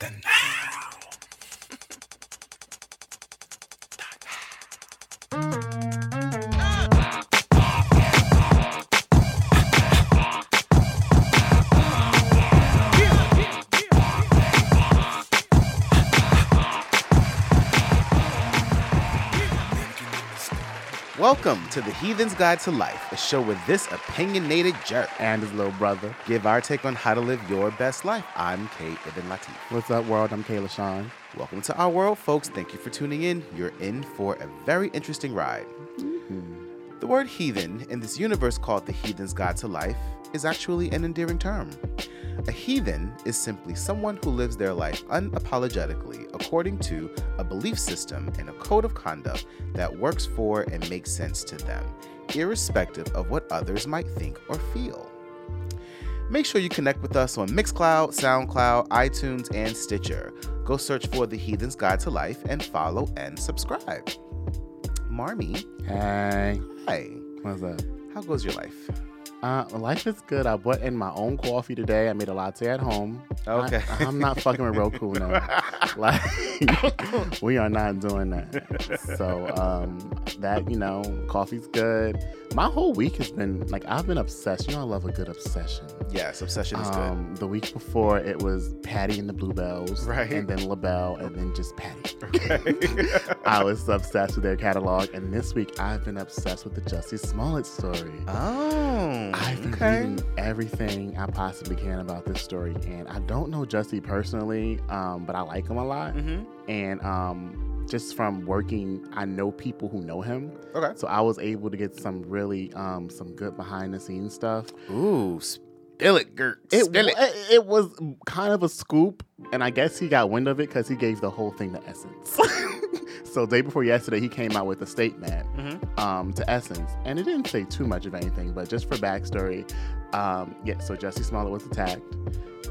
Heathen. Welcome to the Heathen's Guide to Life, a show where this opinionated jerk and his little brother. give our take on how to live your best life. I'm Kate Ibn Latif. What's up, world? I'm Kayla Sean. Welcome to our world, folks. Thank you for tuning in. You're in for a very interesting ride. Mm-hmm. The word heathen in this universe called the Heathen's Guide to Life is actually an endearing term. A heathen is simply someone who lives their life unapologetically according to a belief system and a code of conduct that works for and makes sense to them, irrespective of what others might think or feel. Make sure you connect with us on Mixcloud, SoundCloud, iTunes, and Stitcher. Go search for The Heathen's Guide to Life and follow and subscribe. Marmy, Hey, hi. what's up? How goes your life? Uh, life is good. I bought in my own coffee today. I made a latte at home. Okay. I, am not fucking with Roku no. Like, we are not doing that. So, um, that you know, coffee's good. My whole week has been like I've been obsessed. You know, I love a good obsession. Yes, obsession is good. Um, the week before it was Patti and the Bluebelles, Right. And then LaBelle, and then just Patti. Okay. I was obsessed with their catalog, and this week I've been obsessed with the Jussie Smollett story. oh, I've been okay. reading everything I possibly can about this story, and I don't know Jussie personally, um, but I like him a lot. Mm-hmm. And um, just from working, I know people who know him, Okay. so I was able to get some really um, some good behind the scenes stuff. Ooh, spill it, Gert. It, spill wa- it was kind of a scoop, and I guess he got wind of it because he gave the whole thing to Essence. so day before yesterday, he came out with a statement Mhm. um, to Essence, and it didn't say too much of anything, but just for backstory, um, yeah. So Jussie Smollett was attacked.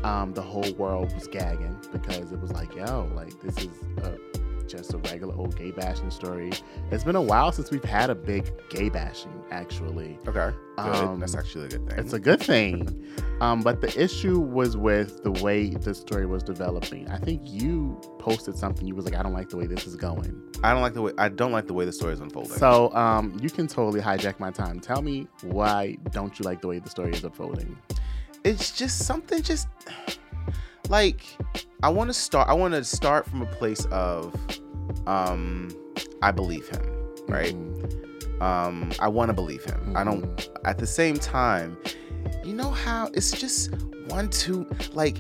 Um, the whole world was gagging because it was like, yo, like this is a, just a regular old gay bashing story. It's been a while since we've had a big gay bashing, actually. Okay. Um, That's actually a good thing. It's a good thing. Um, but the issue was with the way the story was developing. I think you posted something. You was like, I don't like the way this is going. I don't like the way. I don't like the way the story is unfolding. So um, you can totally hijack my time. Tell me why don't you like the way the story is unfolding? it's just something. Just like I want to start. I want to start from a place of, um, I believe him. Right. Mhm. Um, I want to believe him. I don't. Mhm. At the same time, you know how it's just one, two, like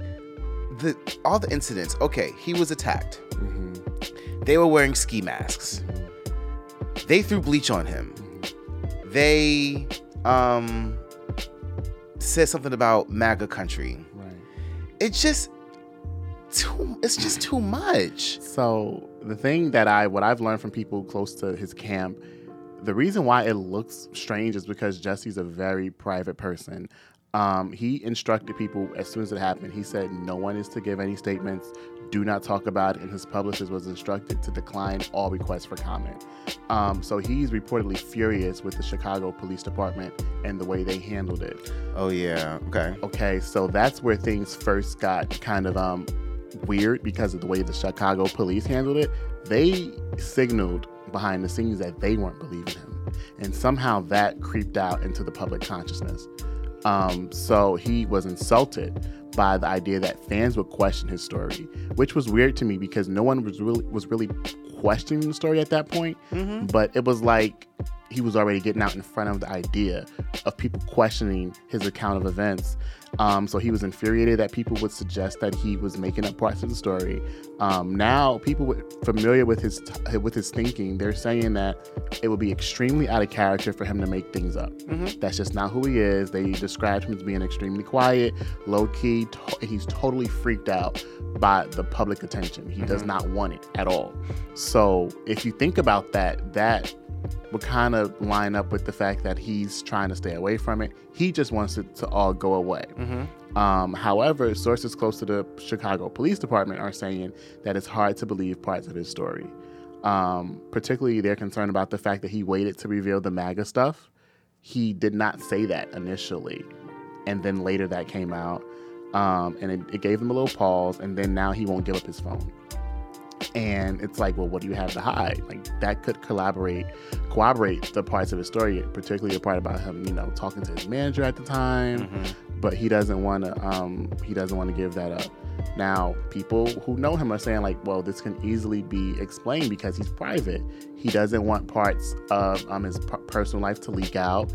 the all the incidents. Okay, he was attacked. Mhm. They were wearing ski masks. Mhm. They threw bleach on him. They um said something about MAGA country. Right. It's just too. It's just too much. So the thing that I what I've learned from people close to his camp, the reason why it looks strange is because Jussie's a very private person. Um, he instructed people as soon as it happened. He said no one is to give any statements. Do not talk about it. And his publicist was instructed to decline all requests for comment. Um, so he's reportedly furious with the Chicago Police Department and the way they handled it. Oh yeah. Okay. Okay, so that's where things first got kind of um weird because of the way the Chicago police handled it. They signaled behind the scenes that they weren't believing him, and somehow that creeped out into the public consciousness. Um, so he was insulted by the idea that fans would question his story, which was weird to me because no one was really was really questioning the story at that point. Mm-hmm. But it was like he was already getting out in front of the idea of people questioning his account of events. Um, so he was infuriated that people would suggest that he was making up parts of the story. Um, now, people familiar with his t- with his thinking, they're saying that it would be extremely out of character for him to make things up. Mhm. That's just not who he is. They described him as being extremely quiet, low key. To- he's totally freaked out by the public attention. He does Mhm. not want it at all. So if you think about that, that would kind of line up with the fact that he's trying to stay away from it. He just wants it to all go away. Mm-hmm. Um, however, sources close to the Chicago Police Department are saying that it's hard to believe parts of his story. Um, particularly, they're concerned about the fact that he waited to reveal the MAGA stuff. He did not say that initially, and then later that came out. um, and it, it gave him a little pause, and then now he won't give up his phone. And it's like, well, what do you have to hide? Like that could collaborate, corroborate the parts of his story, particularly the part about him, you know, talking to his manager at the time. Mm-hmm. But he doesn't want to. Um, he doesn't want to give that up. Now, people who know him are saying like, well, this can easily be explained because he's private. He doesn't want parts of um, his per- personal life to leak out,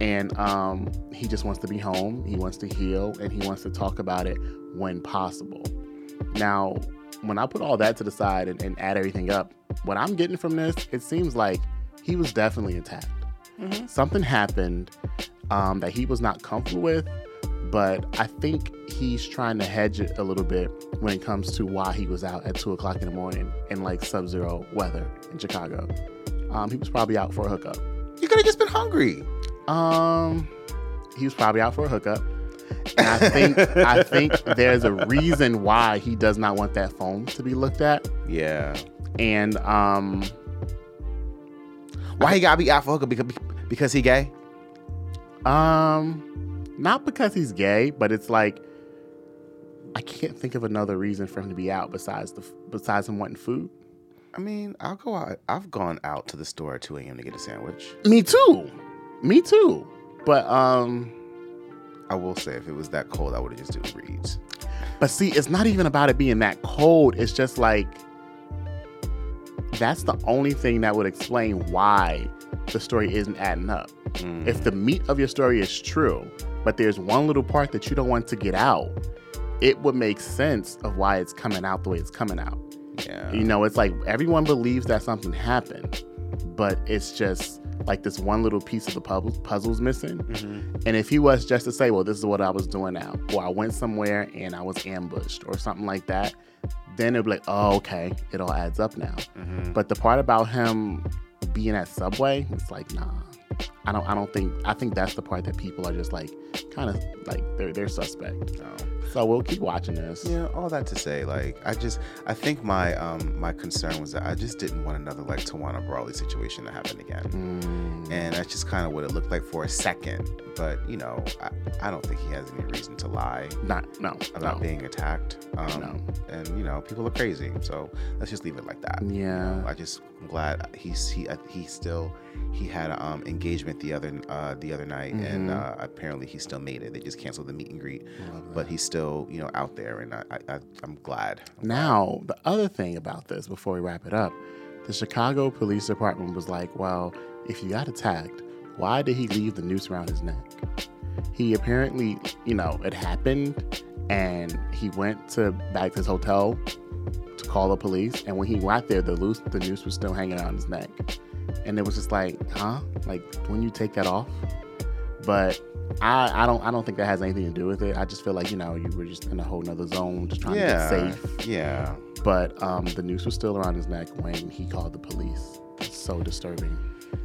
and um, he just wants to be home. He wants to heal, and he wants to talk about it when possible. Now, when I put all that to the side and, and add everything up, what I'm getting from this, it seems like he was definitely attacked. Mhm. Something happened um, that he was not comfortable with, but I think he's trying to hedge it a little bit when it comes to why he was out at two o'clock in the morning in like sub-zero weather in Chicago. Um, he was probably out for a hookup. You could have just been hungry. Um, he was probably out for a hookup. And I think I think there's a reason why he does not want that phone to be looked at. Yeah. And um, Why he gotta be out for hookup because because he gay? um, not because he's gay, but it's like I can't think of another reason for him to be out besides the besides him wanting food. I mean, I'll go out. I've gone out to the store at 2 a.m. to get a sandwich. Me too, me too. But um, I will say, if it was that cold, I would have just did Uber Eats. But see, it's not even about it being that cold. It's just like that's the only thing that would explain why the story isn't adding up. Mm. If the meat of your story is true, but there's one little part that you don't want to get out, it would make sense of why it's coming out the way it's coming out. yeah. You know, it's like everyone believes that something happened, but it's just like this one little piece of the puzzle, puzzle's missing. Mhm. And if he was just to say, well, this is what I was doing now, or I went somewhere and I was ambushed or something like that, then it'd be like, oh, okay, it all adds up now. Mhm. But the part about him being at Subway, it's like, nah. I don't I don't think I think that's the part that people are just like kind of like they're they're suspect. No. So we'll keep watching this. Yeah, all that to say, like, I just, I think my, um, my concern was that I just didn't want another like Tawana Brawley situation to happen again, Mm. and that's just kind of what it looked like for a second. But you know, I, I don't think he has any reason to lie not no about no. being attacked. Um, No. And you know, people are crazy, so let's just leave it like that. You Yeah. know, I just I'm glad he's he uh, he still he had a um, engagement the other uh, the other night, and Mhm. uh, apparently he still made it. They just canceled the meet and greet, but he's still you know out there, and I, I, I'm glad. Now, the other thing about this, before we wrap it up, the Chicago Police Department was like, well, if you got attacked, why did he leave the noose around his neck? He apparently, you know, it happened and he went to back to his hotel to call the police. And when he got there, the noose, the noose was still hanging around his neck. And it was just like, huh? Like, when you take that off? But I, I don't I don't think that has anything to do with it. I just feel like, you know, you were just in a whole nother zone, just trying yeah, to get safe yeah. but um, the noose was still around his neck when he called the police. It's so disturbing.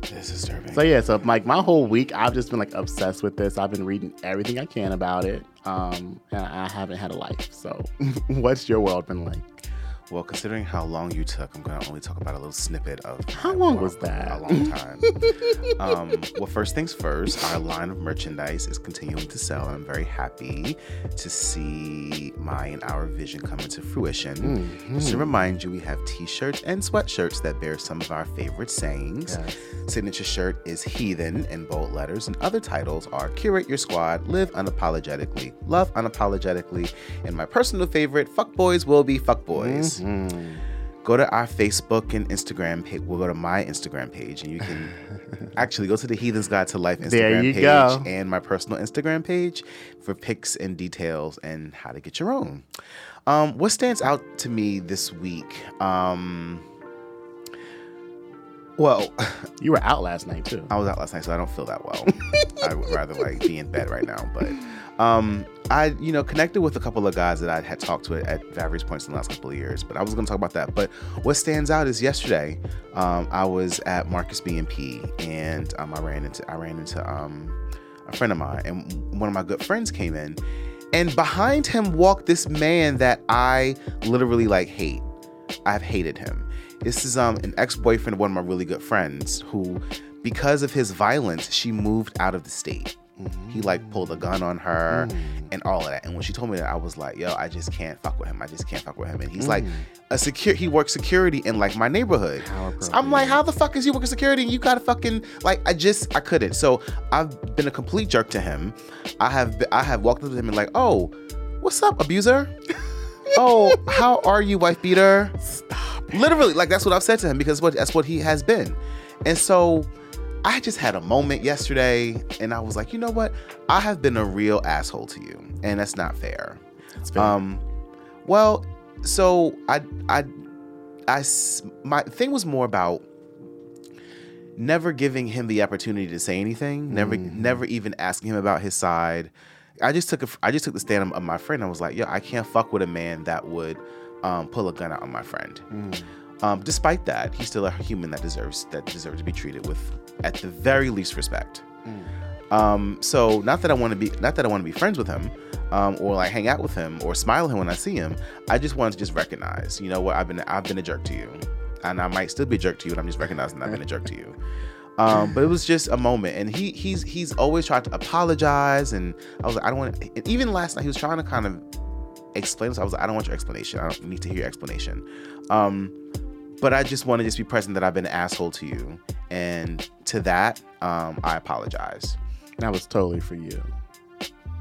It's disturbing. So yeah, so like my whole week, I've just been like obsessed with this. I've been reading everything I can about it, um, and I haven't had a life. So, what's your world been like? Well, considering how long you took, I'm gonna only talk about a little snippet of How long was that? A long time. um, well, first things first, our line of merchandise is continuing to sell, and I'm very happy to see my and our vision come into fruition. Mm-hmm. Just to remind you, we have T-shirts and sweatshirts that bear some of our favorite sayings. Yes. Signature shirt is Heathen in bold letters, and other titles are Curate Your Squad, Live Unapologetically, Love Unapologetically, and my personal favorite, Fuck Boys Will Be Fuck Boys. Mhm. Go to our Facebook and Instagram page. We'll go to my Instagram page, and you can actually go to the Heathen's Guide to Life Instagram page go. and my personal Instagram page for pics and details and how to get your own. Um, what stands out to me this week? Um, well, You were out last night too. I was out last night, so I don't feel that well. I would rather like be in bed right now. But um, I, you know, connected with a couple of guys that I had talked to at various points in the last couple of years. But I was going to talk about that. But what stands out is yesterday, um, I was at Marcus BNP, and um, I ran into I ran into um, a friend of mine, and one of my good friends came in, and behind him walked this man that I literally like hate. I've hated him. This is um an ex-boyfriend of one of my really good friends who, because of his violence, she moved out of the state. He like pulled a gun on her and all of that. And when she told me that, I was like, yo, I just can't fuck with him. I just can't fuck with him. And he's like a secure. He works security in like my neighborhood. So I'm like, how the fuck is he working security and you gotta fucking like? I just I couldn't. So I've been a complete jerk to him. I have I have walked up to him and like, oh, what's up, abuser? oh, how are you, wife beater? Stop. Literally, like that's what I've said to him because what that's what he has been. And so I just had a moment yesterday and I was like, you know what? I have been a real asshole to you, and that's not fair. It's fair. Um, well, so I, I, I, my thing was more about never giving him the opportunity to say anything, never, never even asking him about his side. I just took a, I just took the stand of- of my friend. I was like, yo, I can't fuck with a man that would um, pull a gun out on my friend. Mm. Um, despite that, he's still a human that deserves that deserves to be treated with, at the very least, respect. Um, so not that I want to be not that I want to be friends with him, um, or like hang out with him or smile at him when I see him. I just want to just recognize, you know what, I've been I've been a jerk to you, and I might still be a jerk to you, and I'm just recognizing I've been a jerk to you. Um, but it was just a moment, and he he's he's always tried to apologize, and I was like, I don't want. And even last night, he was trying to kind of explain. So I was like, I don't want your explanation. I don't need to hear your explanation. Um, but I just want to just be present that I've been an asshole to you, and to that, um, I apologize. That was totally for you,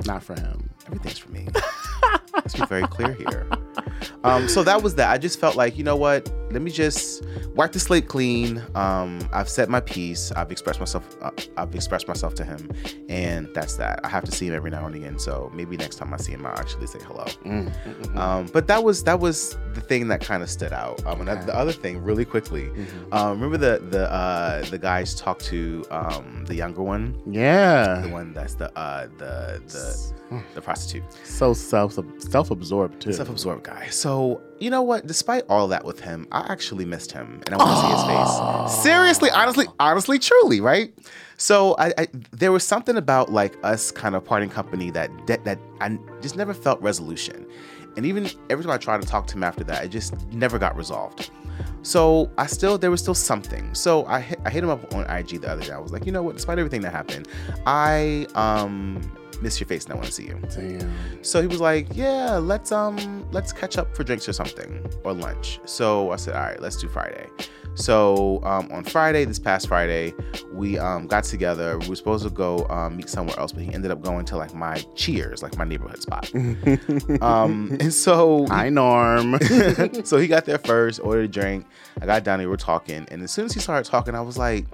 not for him. Everything's for me. Let's be very clear here. Um, so that was that. I just felt like, you know what? Let me just wipe the slate clean. Um, I've said my piece. I've expressed myself. Uh, I've expressed myself to him, and that's that. I have to see him every now and again. So maybe next time I see him, I'll actually say hello. Mm, mm, mm, Um, but that was that was the thing that kind of stood out. Um, and Okay. the other thing, really quickly, mhm. um, remember the the uh, the guys talked to um, the younger one, Yeah, the one that's the uh, the the the prostitute. So self self absorbed too. self-absorbed guy. So you know what? Despite all that with him, I actually missed him, and I want to see his face. Seriously, honestly, honestly, truly, right? So I, I there was something about like us kind of parting company that that, that I just never felt resolution, and even every time I tried to talk to him after that, it just never got resolved. So I still there was still something. So I hit, I hit him up on IG the other day. I was like, you know what? Despite everything that happened, I um miss your face and I want to see you. Damn. So he was like, "Yeah, let's um let's catch up for drinks or something or lunch." So I said, "All right, let's do Friday." So um, on Friday, this past Friday, we um, got together. We were supposed to go um, meet somewhere else, but he ended up going to like my Cheers, like my neighborhood spot. Um, and so Hi Norm. so he got there first, ordered a drink. I got down there, we were talking, and as soon as he started talking, I was like,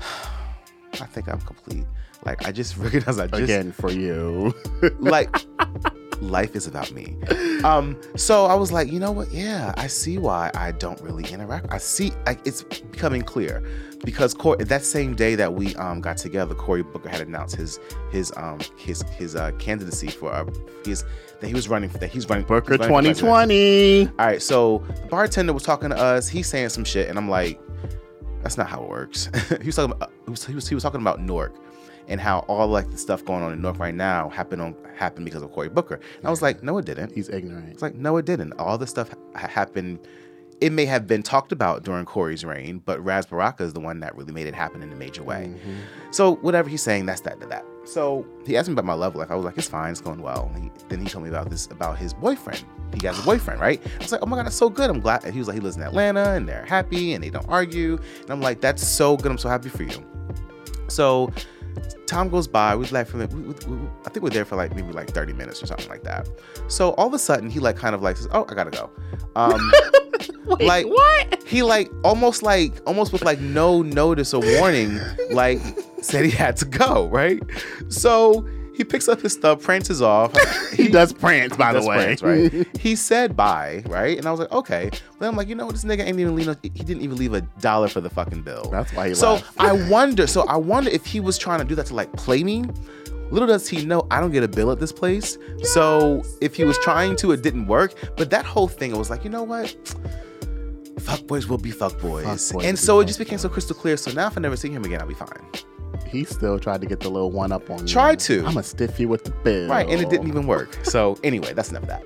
I think I'm complete. Like I just recognize I just Again for you. like life is about me. Um, so I was like, you know what? Yeah, I see why I don't really interact. I see like it's becoming clear because Cor- that same day that we um got together, Cory Booker had announced his his um his his uh candidacy for uh, his that he was running that he's running Booker he's running 2020. All right, so the bartender was talking to us. He's saying some shit, and I'm like, that's not how it works. he was talking about he was, he was, he was talking about Newark and how all like the stuff going on in North right now happened on happened because of Cory Booker. And I was like, no, it didn't. He's ignorant. It's like, no, it didn't. All this stuff ha- happened. It may have been talked about during Cory's reign, but Ras Baraka is the one that really made it happen in a major way. Mhm. So whatever he's saying, that's that to that. So he asked me about my love life. I was like, it's fine, it's going well. He, then he told me about this about his boyfriend. He has a boyfriend, right? I was like, oh my god, that's so good. I'm glad. And he was like, he lives in Atlanta and they're happy and they don't argue. And I'm like, that's so good. I'm so happy for you. So time goes by. We like for like, we, we, we- I think we're there for like maybe like 30 minutes or something like that. So all of a sudden he like kind of like says, oh, I gotta go. Um, Wait, like what? he like almost like almost with like no notice or warning like said he had to go right so he picks up his stuff prances off He does prance, by the way. prance, right he said bye right and i was like okay then i'm like you know what this nigga ain't even leave no, he didn't even leave a dollar for the fucking bill That's why he left. so left. i wonder so i wonder if he was trying to do that to like play me Little does he know I don't get a bill at this place. so if he was trying to, it didn't work. But that whole thing, it was like, you know what? Fuck boys will be fuck boys. Fuck boys and so it just became so crystal clear. So now if I never see him again, I'll be fine. He still tried to get the little one up on you. Tried to. I'm a stiffy with the bill. Right. And it didn't even work. So anyway, that's enough of that.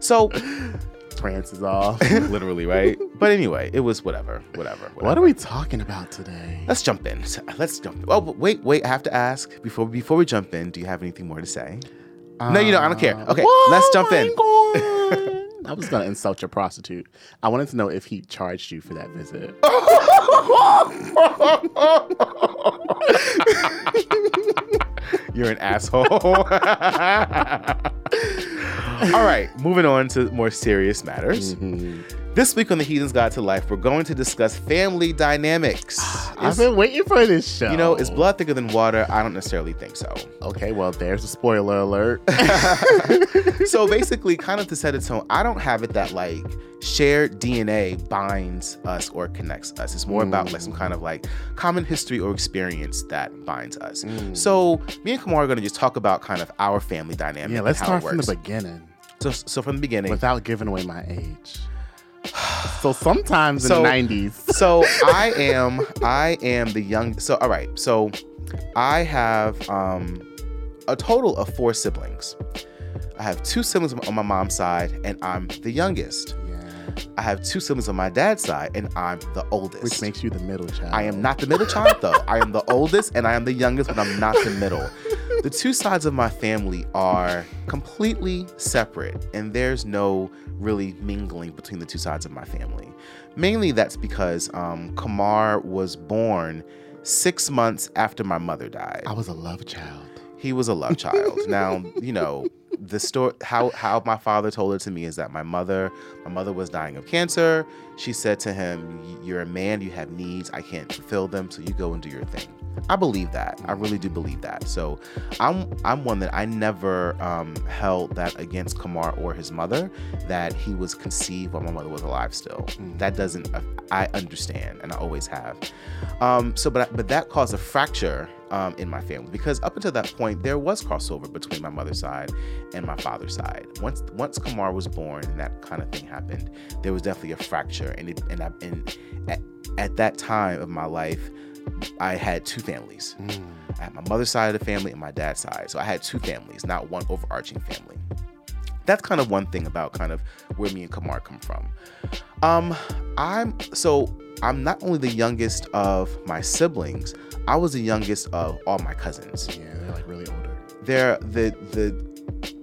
So prances off. literally, right? But anyway, it was whatever, whatever. whatever. what are we talking about today? Let's jump in. Let's jump. in. Oh, wait, wait. I have to ask before before we jump in. Do you have anything more to say? no, you don't. I don't care. Uh, Okay, let's jump in. I was gonna insult your prostitute. I wanted to know if he charged you for that visit. You're an asshole. All right, moving on to more serious matters. Mhm. This week on the Heathen's Guide to Life, we're going to discuss family dynamics. I've Is- been waiting for this show. you know, is blood thicker than water? I don't necessarily think so. Okay, well, there's a spoiler alert. so basically, kind of to set it tone, I don't have it that like shared DNA binds us or connects us. It's more about like some kind of like common history or experience that binds us. Mm. So me and Kamar are going to just talk about kind of our family dynamic. yeah, and let's how start it from the beginning So, so from the beginning. without giving away my age. So sometimes in the 90s. so I am I am the young so all right so I have um a total of four siblings. I have two siblings on my mom's side and I'm the youngest. I have two siblings on my dad's side and I'm the oldest. Which makes you the middle child. I am not the middle child though. I am the oldest and I am the youngest, but I'm not the middle. The two sides of my family are completely separate, and there's no really mingling between the two sides of my family. Mainly that's because um, Kamar was born six months after my mother died. I was a love child. He was a love child. now, you know, the story how how my father told it to me is that my mother my mother was dying of cancer. She said to him, "You're a man, you have needs. I can't fulfill them, so you go and do your thing." I believe that. I really do believe that. So, I'm I'm one that I never um, held that against Kamar or his mother that he was conceived while my mother was alive. Still, Mm. that doesn't. I understand, and I always have. Um, so, but but that caused a fracture um, in my family because up until that point there was crossover between my mother's side and my father's side. Once once Kamar was born and that kind of thing happened, there was definitely a fracture. And it, and I, and at, at that time of my life, I had two families. Mm. I had my mother's side of the family and my dad's side. So I had two families, not one overarching family. That's kind of one thing about kind of where me and Kamar come from. Um, I'm so I'm not only the youngest of my siblings, I was the youngest of all my cousins. Yeah, they're like really older. They're the the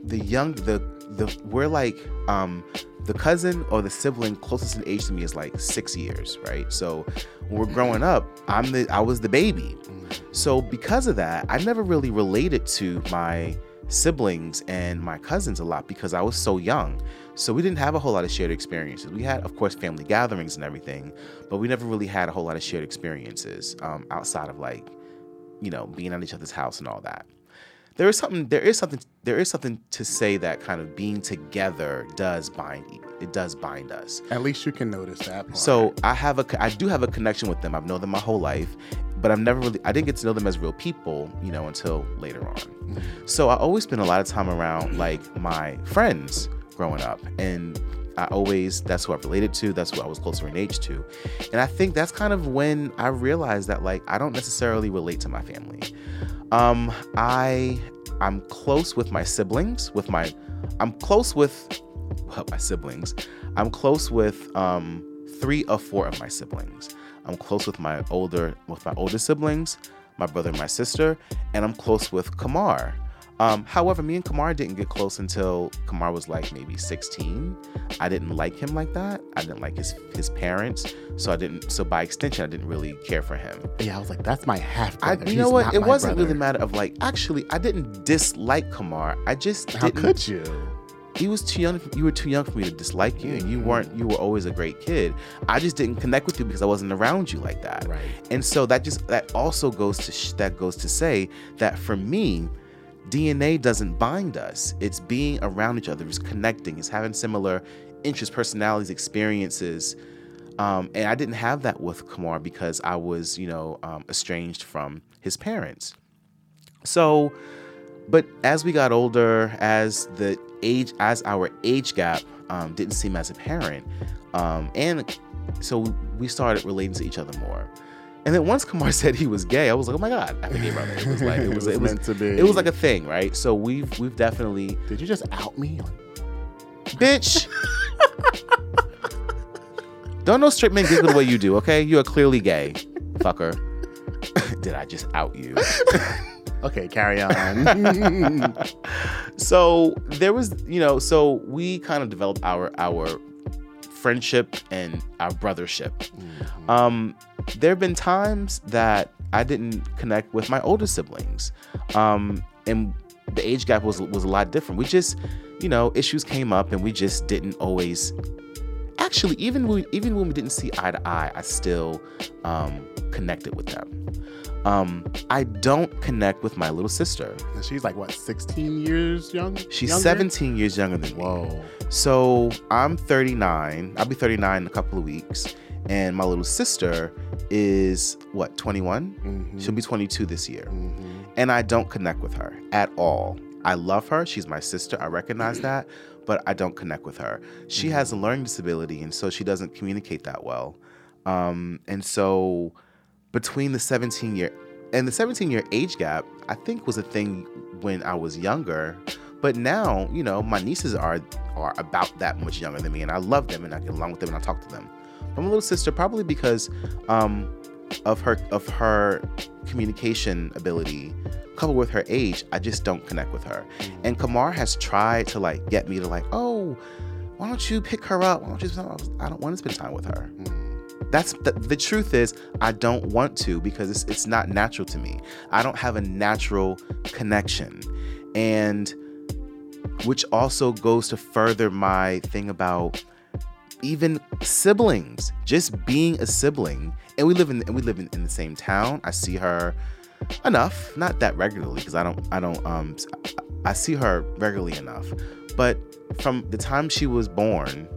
the young the the we're like um the cousin or the sibling closest in age to me is like six years, right? So when we're growing up, I'm the I was the baby. Mm. So because of that, I never really related to my siblings and my cousins a lot because I was so young. So we didn't have a whole lot of shared experiences. We had, of course, family gatherings and everything, but we never really had a whole lot of shared experiences um, outside of like, you know, being at each other's house and all that. There is something. There is something. There is something to say that kind of being together does bind. It does bind us. At least you can notice that part. So I have a, I do have a connection with them. I've known them my whole life, but I've never really, I didn't get to know them as real people, you know, until later on. Mhm. So I always spent a lot of time around like my friends growing up, and I always that's who I related to. That's who I was closer in age to, and I think that's kind of when I realized that like I don't necessarily relate to my family. Um, I I'm close with my siblings, with my I'm close with well, my siblings. I'm close with um three of four of my siblings. I'm close with my older with my older siblings, my brother and my sister, and I'm close with Kamar. Um, however, me and Kamar didn't get close until Kamar was like maybe 16. I didn't like him like that. I didn't like his his parents, so I didn't. So by extension, I didn't really care for him. yeah, I was like, that's my half brother. you know what? It wasn't really a matter of like. Actually, I didn't dislike Kamar. I just How could you? He was too young. You were too young for me to dislike you, and you weren't. You were always a great kid. I just didn't connect with you because I wasn't around you like that. Right. And so that just that also goes to sh- that goes to say that for me, DNA doesn't bind us. It's being around each other, it's connecting, it's having similar interests, personalities, experiences. Um, and I didn't have that with Kamar because I was, you know, um, estranged from his parents. So, but as we got older, as the age, as our age gap um, didn't seem as apparent, um, and so we started relating to each other more. And then once Kamar said he was gay, I was like, oh my god, I have a gay brother. It was like it was it was meant to be. it was like a thing, right? So we've we've definitely, Did you just out me? bitch. Don't no straight men giggle the way you do, okay? You are clearly gay, fucker. Did I just out you? Okay, carry on. So there was, you know, so we kind of developed our our friendship and our brothership. Mhm. Um, there have been times that I didn't connect with my older siblings, um, and the age gap was was a lot different. We just, you know, issues came up, and we just didn't always. Actually, even when even when we didn't see eye to eye, I still um, connected with them. Um, I don't connect with my little sister. And She's like what, 16 years young? She's younger? 17 years younger than me. Whoa. So I'm 39. I'll be 39 in a couple of weeks. And my little sister is what, 21? Mhm. She'll be 22 this year. Mhm. And I don't connect with her at all. I love her. She's my sister. I recognize that. But I don't connect with her. She has a learning disability. And so she doesn't communicate that well. Um, and so between the 17 year and the 17 year age gap, I think was a thing when I was younger. But now, you know, my nieces are are about that much younger than me, and I love them, and I get along with them, and I talk to them. But my little sister, probably because um, of her of her communication ability, coupled with her age, I just don't connect with her. And Kamar has tried to like get me to like, oh, why don't you pick her up? Why don't you? I don't want to spend time with her. Mhm. That's the, the truth is I don't want to because it's it's not natural to me. I don't have a natural connection. And which also goes to further my thing about even siblings, just being a sibling. And we live in and we live in, in the same town. I see her enough, not that regularly because I don't I don't um I see her regularly enough. But from the time she was born,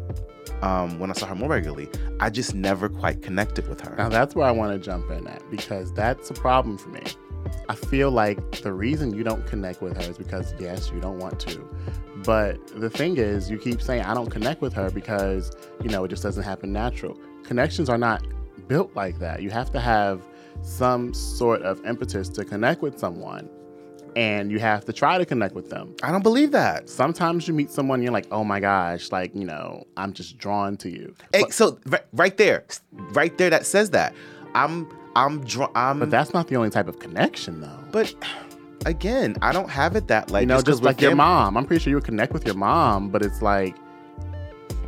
um, when I saw her more regularly, I just never quite connected with her. Now that's where I want to jump in at because that's a problem for me. I feel like the reason you don't connect with her is because yes, you don't want to. But the thing is, you keep saying I don't connect with her because, you know, it just doesn't happen natural. Connections are not built like that. You have to have some sort of impetus to connect with someone and you have to try to connect with them. I don't believe that. Sometimes you meet someone and you're like, "Oh my gosh, like, you know, I'm just drawn to you." Hey, But- so right, right there, right there, that says that. I'm I'm drawn. I'm But that's not the only type of connection, though. but again, I don't have it that like you know, just like your mom. I'm pretty sure you would connect with your mom, but it's like,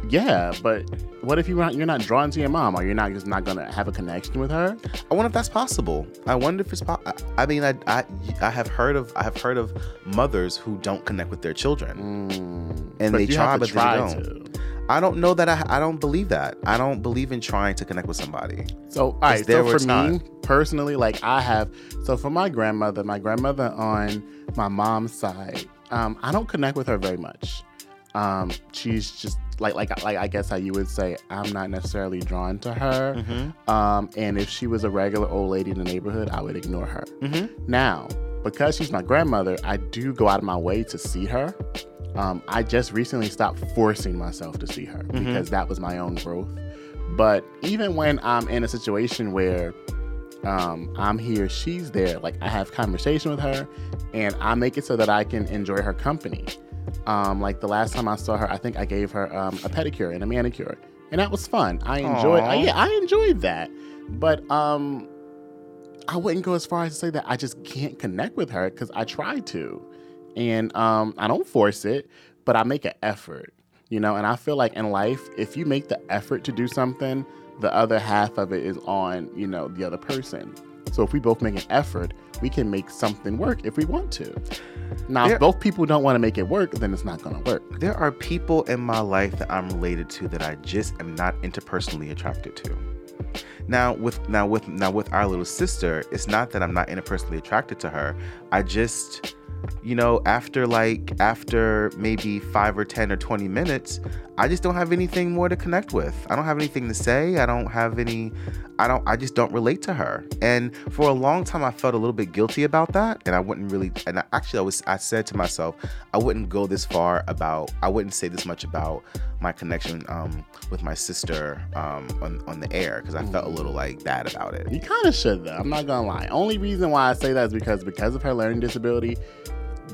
yeah, but what if you're not you're not drawn to your mom, or you're not just not gonna have a connection with her? I wonder if that's possible. I wonder if it's possible. I mean, I, I I have heard of I have heard of mothers who don't connect with their children. Mm, And they try, but they don't. to. I don't know that I I don't believe that. I don't believe in trying to connect with somebody. So, all right. So for me personally, like I have, so for my grandmother, my grandmother on my mom's side, um, I don't connect with her very much. Um, she's just like like like I guess how you would say I'm not necessarily drawn to her. Mm-hmm. Um, and if she was a regular old lady in the neighborhood, I would ignore her. Mm-hmm. Now, because she's my grandmother, I do go out of my way to see her. Um, I just recently stopped forcing myself to see her because that was my own growth. But even when I'm in a situation where um, I'm here, she's there, like I have conversation with her and I make it so that I can enjoy her company. Um, like the last time I saw her, I think I gave her um, a pedicure and a manicure, and that was fun. I enjoyed, Aw. yeah, I enjoyed that. But um, I wouldn't go as far as to say that I just can't connect with her because I try to, and um, I don't force it, but I make an effort, you know. And I feel like in life, if you make the effort to do something, the other half of it is on, you know, the other person. So if we both make an effort, we can make something work if we want to. Now, There- if both people don't want to make it work, then it's not going to work. There are people in my life that I'm related to that I just am not interpersonally attracted to. Now with now with now with our little sister, it's not that I'm not interpersonally attracted to her. I just you know, after like after maybe 5 or 10 or 20 minutes, I just don't have anything more to connect with. I don't have anything to say. I don't have any I don't I just don't relate to her. And for a long time I felt a little bit guilty about that and I wouldn't really and I, actually I was I said to myself I wouldn't go this far about I wouldn't say this much about my connection um, with my sister um, on on the air because I felt a little like bad about it. You kind of should, though. I'm not going to lie. Only reason why I say that is because because of her learning disability,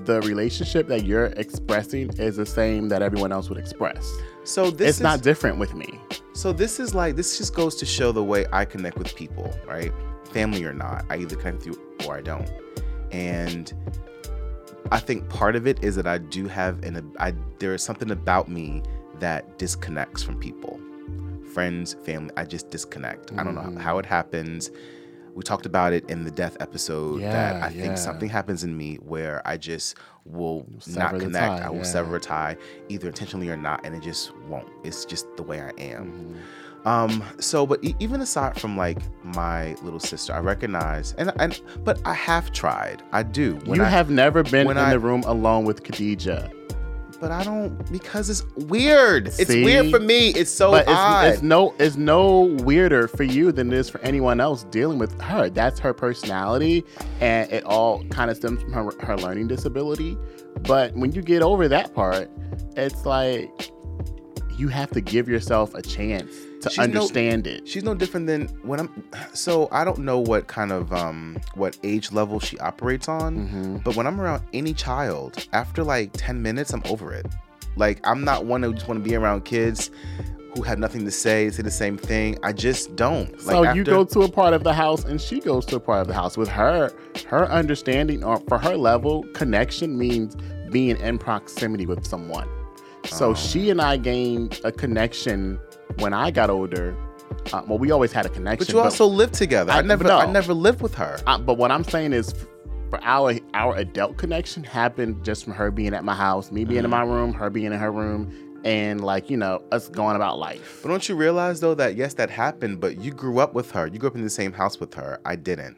the relationship that you're expressing is the same that everyone else would express. So this it's is not different with me. So this is like this just goes to show the way I connect with people, right? Family or not, I either connect with you or I don't. And I think part of it is that I do have an I there is something about me that disconnects from people. Friends, family, I just disconnect. I don't know Mm. how it happens. We talked about it in the death episode yeah, that Yeah, I think something happens in me where I just will Sever not connect. tie, I will yeah. sever a tie, either intentionally or not, and it just won't. It's just the way I am. Mm-hmm. Um, so, but e- even aside from like my little sister, I recognize, and and but I have tried. I do. When you I, have never been in I- the room alone with Khadijah. But I don't because it's weird. It's weird for me. It's so but odd. it's, it's no it's no weirder for you than it is for anyone else dealing with her. That's her personality, and it all kind of stems from her, her learning disability. But when you get over that part, it's like you have to give yourself a chance to She's no- understand it. She's no different than when I'm. So I don't know what kind of um what age level she operates on. Mhm. But when I'm around any child, after like 10 minutes, I'm over it. Like, I'm not one who just want to be around kids who have nothing to say, say the same thing. I just don't. Like, So you after- go to a part of the house and she goes to a part of the house. With her, her understanding or for her level, connection means being in proximity with someone. So Oh. she and I gained a connection when I got older. Uh, well, we always had a connection. But you also lived together. I, I- never, no. I never lived with her. uh, but what I'm saying is, for our our adult connection happened just from her being at my house, me being in Mhm. my room, her being in her room, and like you know us going about life. But don't you realize though that yes, that happened, but you grew up with her. You grew up in the same house with her. I didn't.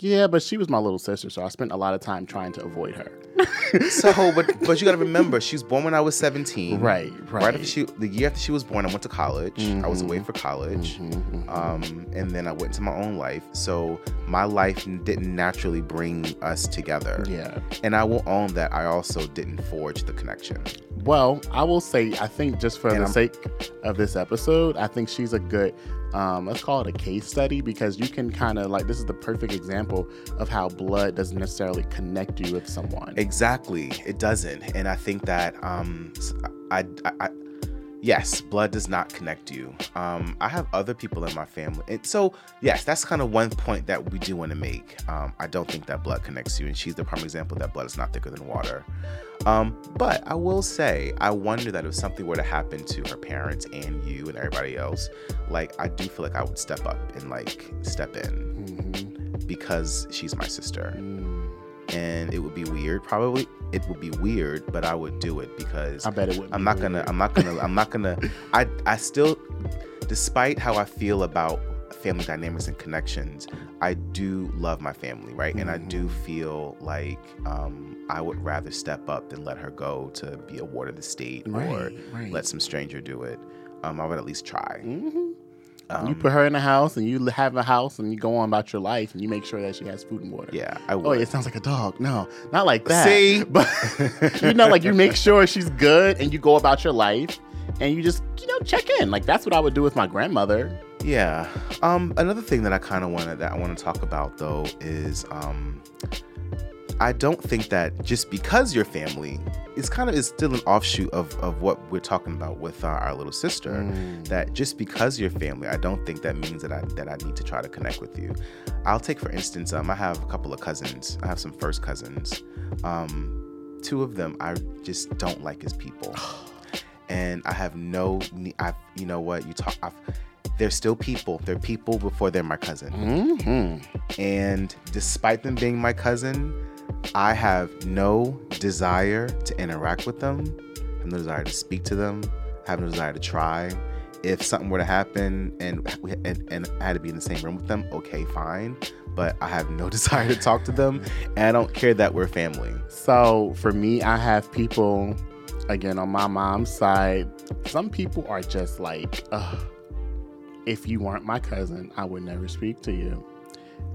Yeah, but she was my little sister, so I spent a lot of time trying to avoid her. So, but but you got to remember, she was born when I was 17. Right, right. Right after she, the year after she was born, I went to college. I was away for college. Mhm, mhm. Um, and then I went into my own life. So my life didn't naturally bring us together. yeah. And I will own that I also didn't forge the connection. Well, I will say, I think just for And the I'm- sake of this episode, I think she's a good, um, let's call it a case study because you can kind of like, this is the perfect example of how blood doesn't necessarily connect you with someone. Exactly. It doesn't. And I think that um I, I yes, blood does not connect you. Um I have other people in my family. And so yes, that's kind of one point that we do want to make. Um I don't think that blood connects you and she's the prime example that blood is not thicker than water. Um but I will say I wonder that if something were to happen to her parents and you and everybody else, like I do feel like I would step up and like step in Mhm. because she's my sister Mm. And it would be weird probably it would be weird but i would do it because I bet it would. i'm not gonna i'm not gonna i'm not gonna i i still despite how i feel about family dynamics and connections i do love my family right and i do feel like um i would rather step up than let her go to be a ward of the state or Right, right. let some stranger do it um i would at least try Mhm. Um, you put her in a house and you have a house and you go on about your life and you make sure that she has food and water. yeah i would Oh, it sounds like a dog. No, not like that. See? but you know, like you make sure she's good and you go about your life and you just, you know, check in. Like that's what I would do with my grandmother. Yeah. Um, another thing that I kind of wanted that I want to talk about though is um, I don't think that just because you're family is kind of is still an offshoot of, of what we're talking about with our, our little sister. Mm. That just because you're family, I don't think that means that I that I need to try to connect with you. I'll take for instance, um, I have a couple of cousins. I have some first cousins. Um, two of them I just don't like as people, and I have no. I you know what you talk. I've, they're still people. They're people before they're my cousin. hmm And despite them being my cousin, I have no desire to interact with them. I have no desire to speak to them. I have no desire to try. If something were to happen and we and, and I had to be in the same room with them, okay, fine. But I have no desire to talk to them, and I don't care that we're family. So for me, I have people, again, on my mom's side, some people are just like, if you weren't my cousin, I would never speak to you.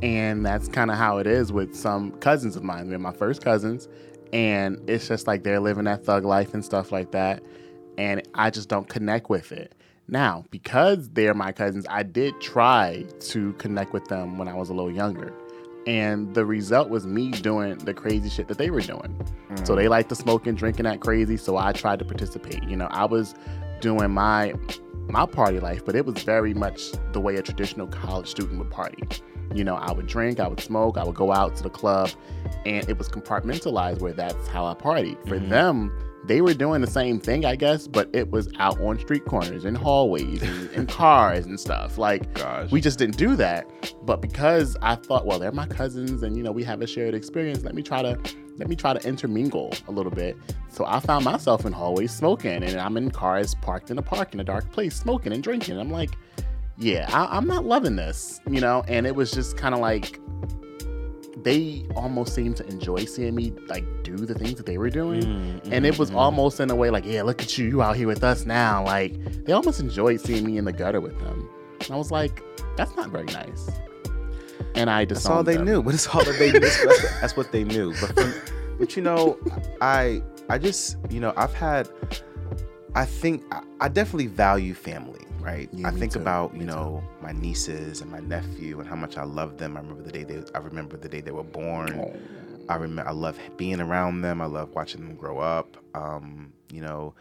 And that's kind of how it is with some cousins of mine. They're my first cousins. And it's just like they're living that thug life and stuff like that. And I just don't connect with it. Now, because they're my cousins, I did try to connect with them when I was a little younger. And the result was me doing the crazy shit that they were doing. So mm. they like to smoke and drinking that crazy. So I tried to participate. You know, I was doing my my party life, but it was very much the way a traditional college student would party. You know, I would drink, I would smoke, I would go out to the club, and it was compartmentalized where that's how I partied. For Mhm. them, they were doing the same thing, I guess, but it was out on street corners and hallways and, and cars and stuff. Like, Gosh. we just didn't do that. But because I thought, well, they're my cousins and you know, we have a shared experience, let me try to let me try to intermingle a little bit. So I found myself in hallways smoking and I'm in cars parked in a park in a dark place smoking and drinking. I'm like, yeah, I, I'm not loving this, you know? And it was just kind of like they almost seemed to enjoy seeing me like do the things that they were doing. Mm, And it was mm, mm. almost in a way like, yeah, look at you, you out here with us now. Like they almost enjoyed seeing me in the gutter with them. And I was like, that's not very nice. And I That's disowned all they them. knew. But it's all that they knew. That's, what- that's what they knew. But from, but you know, I I just you know I've had I think I, I definitely value family. Right. Yeah, I think too. about Me you too. know my nieces and my nephew and how much I love them. I remember the day they I remember the day they were born. Oh. I remember I love being around them. I love watching them grow up. Um, you know,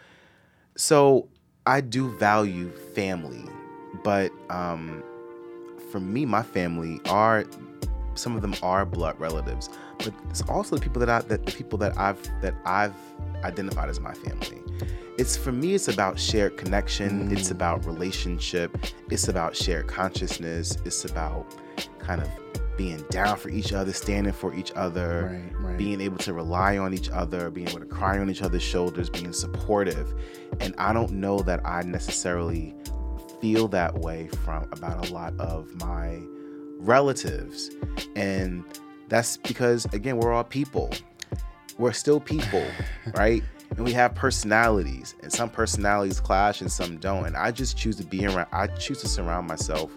so I do value family, but um, for me, my family are some of them are blood relatives, but it's also the people that I that the people that I've that I've identified as my family. It's for me, it's about shared connection. It's Mm. about relationship. It's about shared consciousness. It's about kind of being down for each other, standing for each other Right, right. being able to rely on each other, being able to cry on each other's shoulders, being supportive. And I don't know that I necessarily feel that way from about a lot of my relatives. And that's because again, we're all people. We're still people, right? And we have personalities, and some personalities clash and some don't. And I just choose to be around I choose to surround myself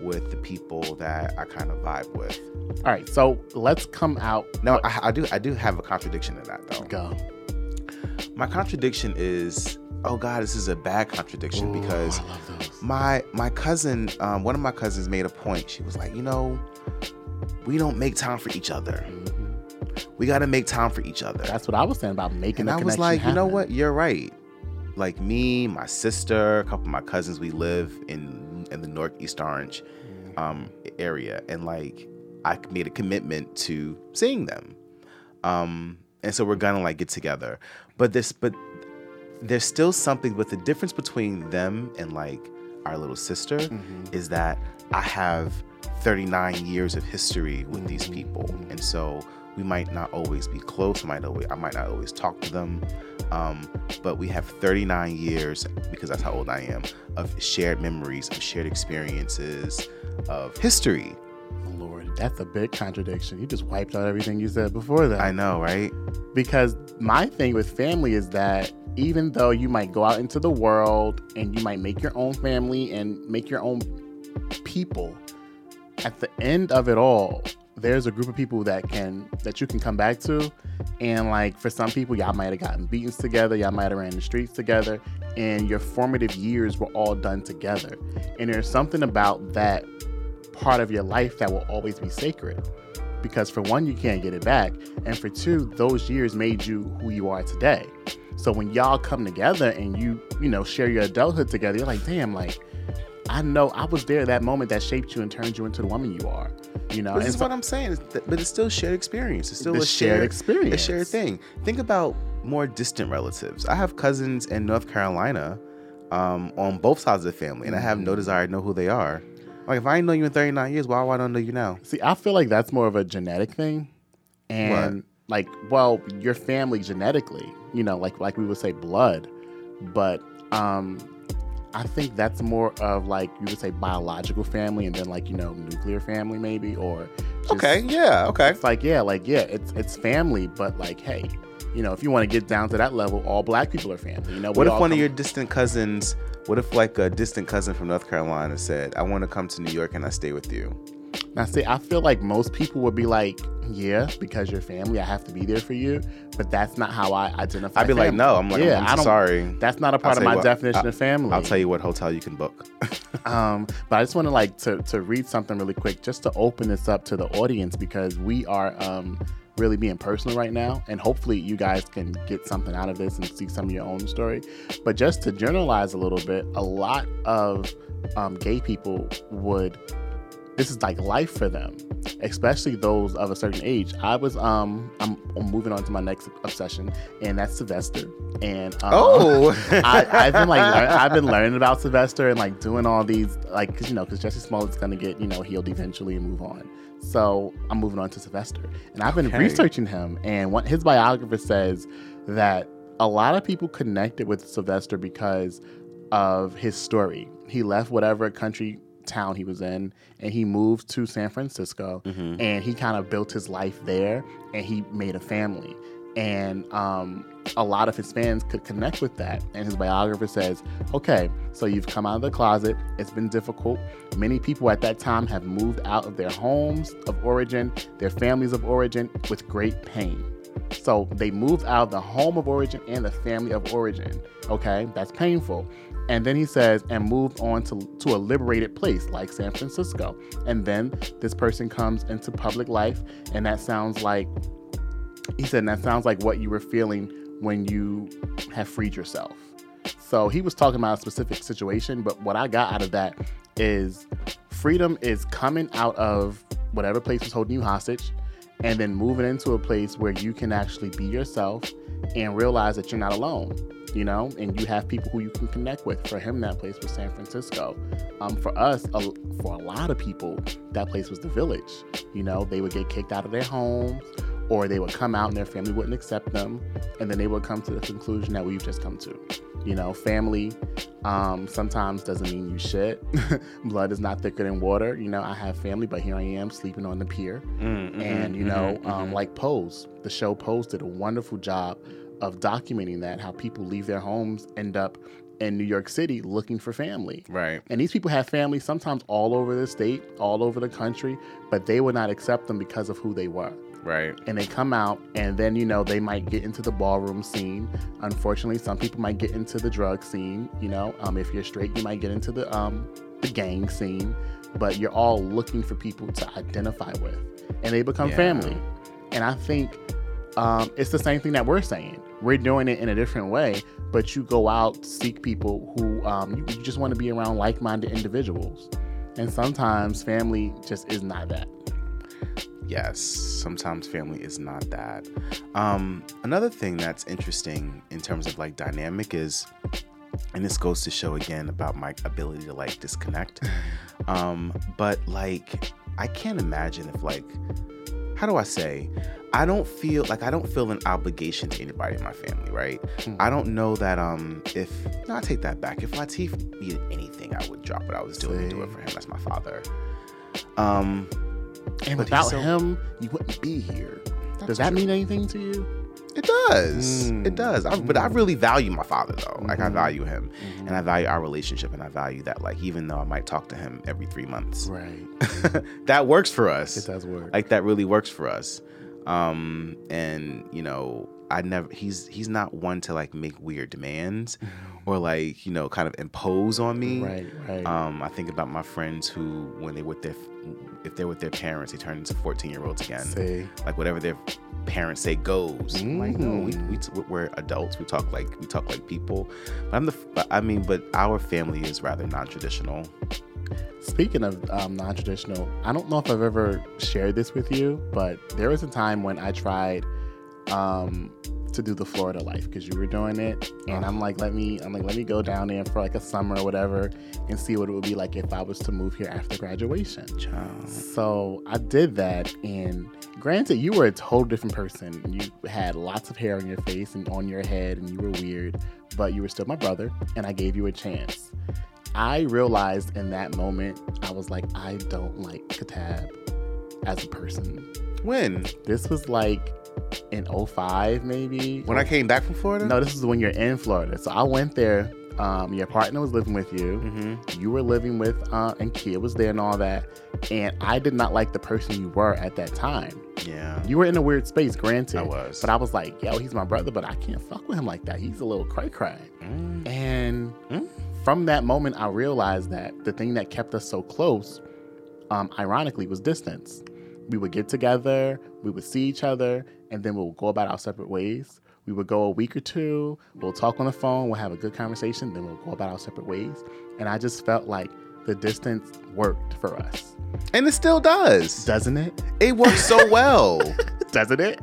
with the people that I kind of vibe with. All right, so let's come out. No, I, I do I do have a contradiction in that though. Go. My contradiction is, oh God, this is a bad contradiction Ooh, because I love those. my my cousin, um, one of my cousins made a point. She was like, you know, we don't make time for each other. We got to make time for each other. That's what I was saying about making and I was like, you know what? You're right. Like me, my sister, a couple of my cousins, we live in in the northeast Orange um, area, and like I made a commitment to seeing them, um, and so we're gonna like get together. But this, but there's still something. But the difference between them and like our little sister Mhm. is that I have 39 years of history with these people, and so we might not always be close. I might always, I might not always talk to them, um, but we have 39 years because that's how old I am of shared memories, of shared experiences, of history. Lord, that's a big contradiction. You just wiped out everything you said before that. I know, right? because my thing with family is that even though you might go out into the world and you might make your own family and make your own people at the end of it all there's a group of people that can that you can come back to. And like for some people y'all might have gotten beatings together y'all might have ran the streets together and your formative years were all done together. And there's something about that part of your life that will always be sacred because for one you can't get it back and for two those years made you who you are today. So when y'all come together and you you know share your adulthood together you're like damn like i know i was there that moment that shaped you and turned you into the woman you are you know this is so- what I'm saying. But it's still shared experience. It's still a shared shared, experience a shared thing. Think about more distant relatives. I have cousins in North Carolina um, on both sides of the family, and I have no desire to know who they are. Like, if I ain't know you in 39 years, why would I know you now? See, I feel like that's more of a genetic thing. And like, well, your family genetically, you know, like like we would say blood, but um I think that's more of like you would say biological family and then like, you know, nuclear family maybe or just, Okay, yeah, okay. It's like, yeah, like yeah, it's it's family, but like, hey, you know, if you want to get down to that level, all black people are family. You know, What if one of your distant cousins, what if like a distant cousin from North Carolina said, I want to come to New York and I stay with you? Now, see, I feel like most people would be like, yeah, because you're family, I have to be there for you. But that's not how I identify. I'd be like, no. I'm like, Yeah, I'm, I so don't- sorry. That's not a part of my what, definition I- of family. I'll tell you what hotel you can book. Um, but I just want to like to to read something really quick, just to open this up to the audience because we are um really being personal right now. And hopefully, you guys can get something out of this and see some of your own story. But just to generalize a little bit, a lot of um, gay people would this is like life for them, especially those of a certain age. I was um I'm, I'm moving on to my next obsession, and that's Sylvester. And um, Oh. I, I've been like lear- I've been learning about Sylvester and like doing all these like cause, you know because Jussie Smollett's gonna get you know healed eventually and move on. So I'm moving on to Sylvester, and I've been Okay. researching him. And what his biographer says that a lot of people connected with Sylvester because of his story. He left whatever country town he was in and he moved to San Francisco Mhm. and he kind of built his life there and he made a family. And um, a lot of his fans could connect with that. And his biographer says, okay, so you've come out of the closet. It's been difficult. Many people at that time have moved out of their homes of origin, their families of origin, with great pain. So they moved out of the home of origin and the family of origin. Okay, that's painful. And then he says, and moved on to, to a liberated place like San Francisco. And then this person comes into public life, and that sounds like, he said, that sounds like what you were feeling when you have freed yourself. So he was talking about a specific situation, but what I got out of that is freedom is coming out of whatever place was holding you hostage and then moving into a place where you can actually be yourself and realize that you're not alone you know and you have people who you can connect with. For him that place was san francisco. Um, for us a, for a lot of people that place was the village. You know they would get kicked out of their homes or they would come out and their family wouldn't accept them and then they would come to the conclusion that we've just come to. You know family um, sometimes doesn't mean you shit. Blood is not thicker than water. You know i have family but here i am sleeping on the pier. Mm, mhm, and you know mhm, um, mhm. like pose the show pose did a wonderful job of documenting that how people leave their homes end up in new york city looking for family. Right. and these people have families sometimes all over the state all over the country but they would not accept them because of who they were. Right. and they come out and then you know they might get into the ballroom scene. Unfortunately some people might get into the drug scene you know. Um, if you're straight you might get into the um, the gang scene. But you're all looking for people to identify with and they become Yeah. family. And i think um, it's the same thing that we're saying we're doing it in a different way but you go out seek people who um, you, you just want to be around like-minded individuals and sometimes family just is not that Yes, sometimes family is not that. Um, another thing that's interesting in terms of like dynamic is, and this goes to show again about my ability to like disconnect. Um, but like, I can't imagine if like, how do I say? I don't feel like I don't feel an obligation to anybody in my family, right? Hmm. I don't know that um if no, I take that back. If Latif needed anything, I would drop what I was doing and do it for him. That's my father. Um, and without so- him you wouldn't be here does that true. mean anything to you It does. Mm. It does. I, but I really value my father though. Like I Mhm. value him, and I value our relationship, and I value that. Like even though I might talk to him every three months, right that works for us. it does work Like that really works for us. Um, and you know, I never. He's he's not one to like make weird demands, or like you know, kind of impose on me. right right Um, I think about my friends who, when they with their, if they're with their parents, they turn into fourteen year olds again say like whatever their parents say goes. I'm like, no, we, Mm. we t- we're adults. We talk like we talk like people. But I'm the. but I mean, but our family is rather non-traditional. Speaking of um, non-traditional, I don't know if I've ever shared this with you, but there was a time when I tried um, to do the Florida life because you were doing it, and I'm like, let me, I'm like, let me go down there for like a summer or whatever, and see what it would be like if I was to move here after graduation. Child. So I did that, and granted, you were a total different person. You had lots of hair on your face and on your head, and you were weird, but you were still my brother, and I gave you a chance. I realized in that moment, I was like, I don't like Katab as a person. When This was like in 05, maybe. when I came back from Florida. No, this is when you're in Florida. So I went there. Um, your partner was living with you Mm-hmm. you were living with uh, and Kia was there and all that and I did not like the person you were at that time Yeah. you were in a weird space granted I was. but I was like yo he's my brother but I can't fuck with him like that he's a little cray cray Mm. and Mm. from that moment I realized that the thing that kept us so close um, ironically was distance we would get together, we would see each other, and then we'll go about our separate ways. We would go a week or two, we'll talk on the phone, we'll have a good conversation, then we'll go about our separate ways. And I just felt like the distance worked for us. And it still does. Doesn't it? It works so well. Doesn't it?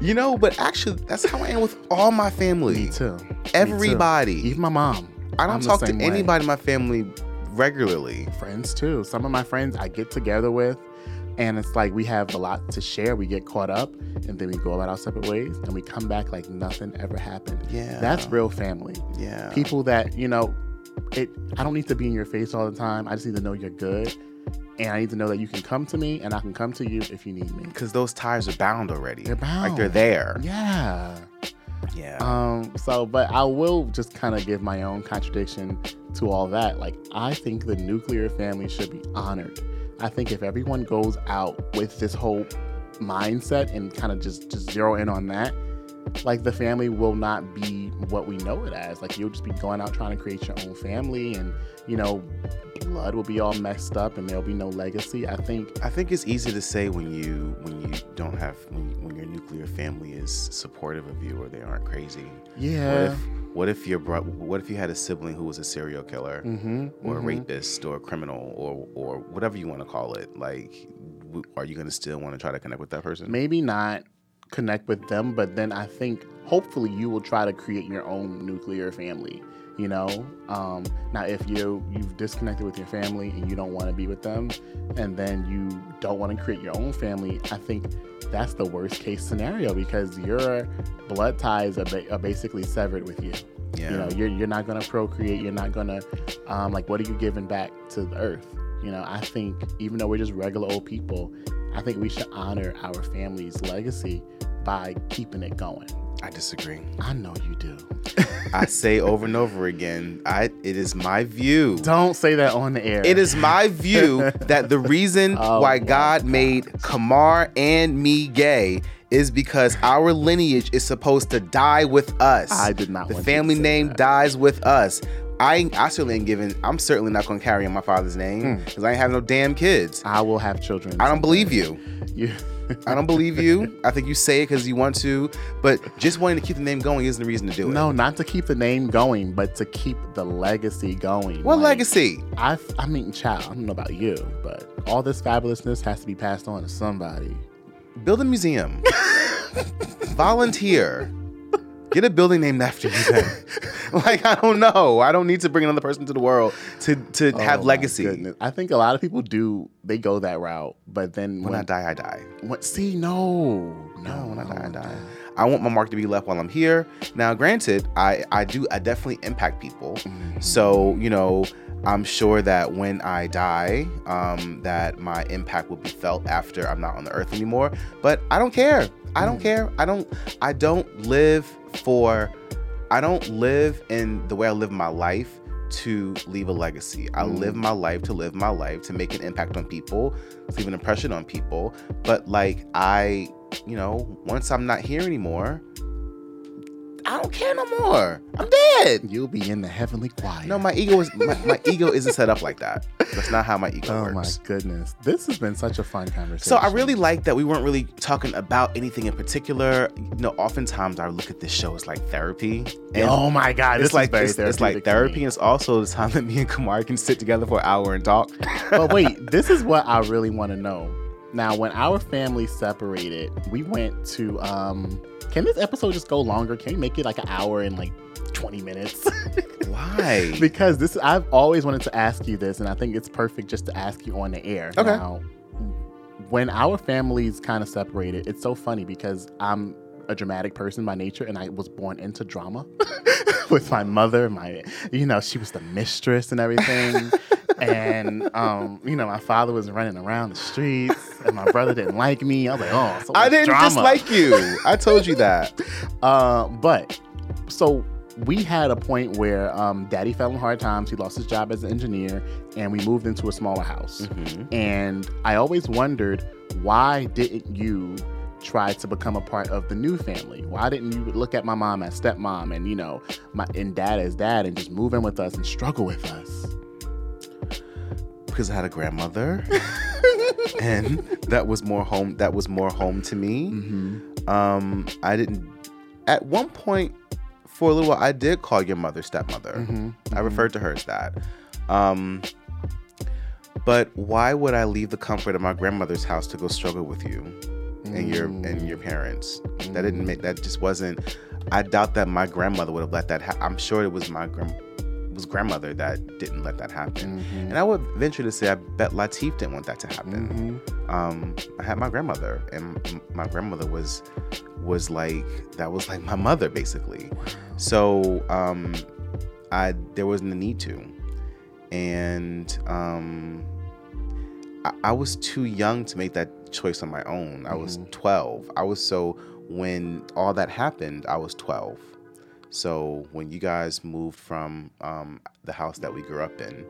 you know, but actually, that's how I am with all my family. Me too. Me too. Everybody. Even my mom. I don't I'm talk to way. anybody in my family regularly. friends too. Some of my friends I get together with, and it's like we have a lot to share. We get caught up, and then we go about our separate ways, and we come back like nothing ever happened. Yeah. That's real family. Yeah. People that you know, it. I don't need to be in your face all the time. I just need to know you're good, and I need to know that you can come to me, and I can come to you if you need me. Because those ties are bound already. They're bound. Like they're there. Yeah. Yeah. Um, so, but I will just kind of give my own contradiction to all that. Like, I think the nuclear family should be honored. I think if everyone goes out with this whole mindset and kind of just just zero in on that, like the family will not be what we know it as. Like you'll just be going out trying to create your own family, and you know, blood will be all messed up, and there'll be no legacy. I think I think it's easy to say when you when you don't have when, when your nuclear family is supportive of you or they aren't crazy. Yeah. if what if your bro- what if you had a sibling who was a serial killer Mm-hmm, or a rapist or a criminal or or whatever you want to call it? Like, w- are you going to still want to try to connect with that person? maybe not connect with them, but then I think hopefully you will try to create your own nuclear family. You know, um, now if you you've disconnected with your family and you don't want to be with them, and then you don't want to create your own family, I think that's the worst case scenario because your blood ties are, ba- are basically severed with you. Yeah. You know, you're you're not gonna procreate. You're not gonna um, like what are you giving back to the earth? You know, I think even though we're just regular old people, I think we should honor our family's legacy by keeping it going. I disagree. I know you do. I say over and over again, I it is my view. Don't say that on the air. It is my view that the reason Oh why my God made Kamar and me gay is because our lineage is supposed to die with us. I did not The want you to family say name that. dies with us. I I certainly ain't giving. I'm certainly not going to carry on my father's Hmm. name because I ain't have no damn kids. I will have children. I don't believe you. You. I don't believe you. I think you say it because you want to, but just wanting to keep the name going isn't the reason to do it. no, not to keep the name going, but to keep the legacy going. What Like, legacy? I, I mean, child. I don't know about you, but all this fabulousness has to be passed on to somebody. Build a museum. Volunteer. Get a building named after you then. like I don't know. I don't need to bring another person to the world to to have Oh, my legacy. goodness. I think a lot of people do. They go that route, but then When when, I die, I die. when- see, no, no, No, when I die, I die. I want my mark to be left while I'm here. Now, granted, I I do I definitely impact people. Mhm. So you know, I'm sure that when I die, um, that my impact will be felt after I'm not on the earth anymore. But I don't care. I don't care. I don't. I don't live for. I don't live in the way I live my life to leave a legacy. I Mm. live my life to live my life to make an impact on people, to leave an impression on people. But like I, you know, once I'm not here anymore, I don't care no more. I'm dead. You'll be in the heavenly choir. No, my ego is my, my ego isn't set up like that. That's not how my ego Oh works. my goodness, this has been such a fun conversation. So I really like that we weren't really talking about anything in particular. You know, oftentimes I look at this show as like therapy. And oh my god, it's like it's, it's like therapy, and it's also the time that me and Kamar can sit together for an hour and talk. but wait, this is what I really want to know. Now, when our family separated, we went to. um Can this episode just go longer? Can we make it like an hour and like twenty minutes? Why? because this, I've always wanted to ask you this, and I think it's perfect just to ask you on the air. Okay. Now, when our families kind of separated, it's so funny because I'm a dramatic person by nature, and I was born into drama with my mother. My, you know, she was the mistress and everything. and um, you know, my father was running around the streets, and my brother didn't like me. I was like, oh, so I didn't drama. dislike you. I told you that. Uh, but so we had a point where um, daddy fell in hard times. He lost his job as an engineer, and we moved into a smaller house. Mhm. And I always wondered why didn't you try to become a part of the new family? Why didn't you look at my mom as stepmom and you know my and dad as dad and just move in with us and struggle with us? Because I had a grandmother, and that was more home. That was more home to me. Mm-hmm. Um, I didn't. At one point, for a little while, I did call your mother stepmother. Mm-hmm. I referred to her as that. Um, but why would I leave the comfort of my grandmother's house to go struggle with you and your and your parents? That didn't make that just wasn't. I doubt that my grandmother would have let that. Ha- I'm sure it was my grand was grandmother that didn't let that happen. Mhm. And I would venture to say I bet Latif didn't want that to happen. Mhm. Um, I had my grandmother, and my grandmother was was like that was like my mother basically. So um, I there wasn't a need to, and um, I, I was too young to make that choice on my own. I was Mhm. 12. I was so when all that happened, I was 12. So when you guys moved from um, the house that we grew up in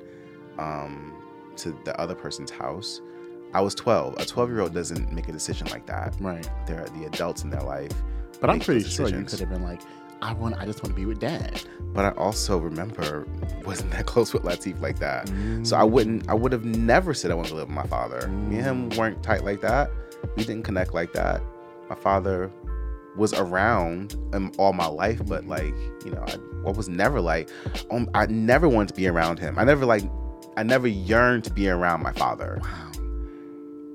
um, to the other person's house, I was 12. A 12 year old doesn't make a decision like that. Right. They're the adults in their life. But I'm pretty sure you could have been like, I want, I just want to be with dad. But I also remember wasn't that close with Latif like that. So I wouldn't. I would have never said I want to live with my father. Me and him weren't tight like that. We didn't connect like that. My father was around um, all my life, but like you know, I, I was never like. Um, I never wanted to be around him. I never like. I never yearned to be around my father. Wow.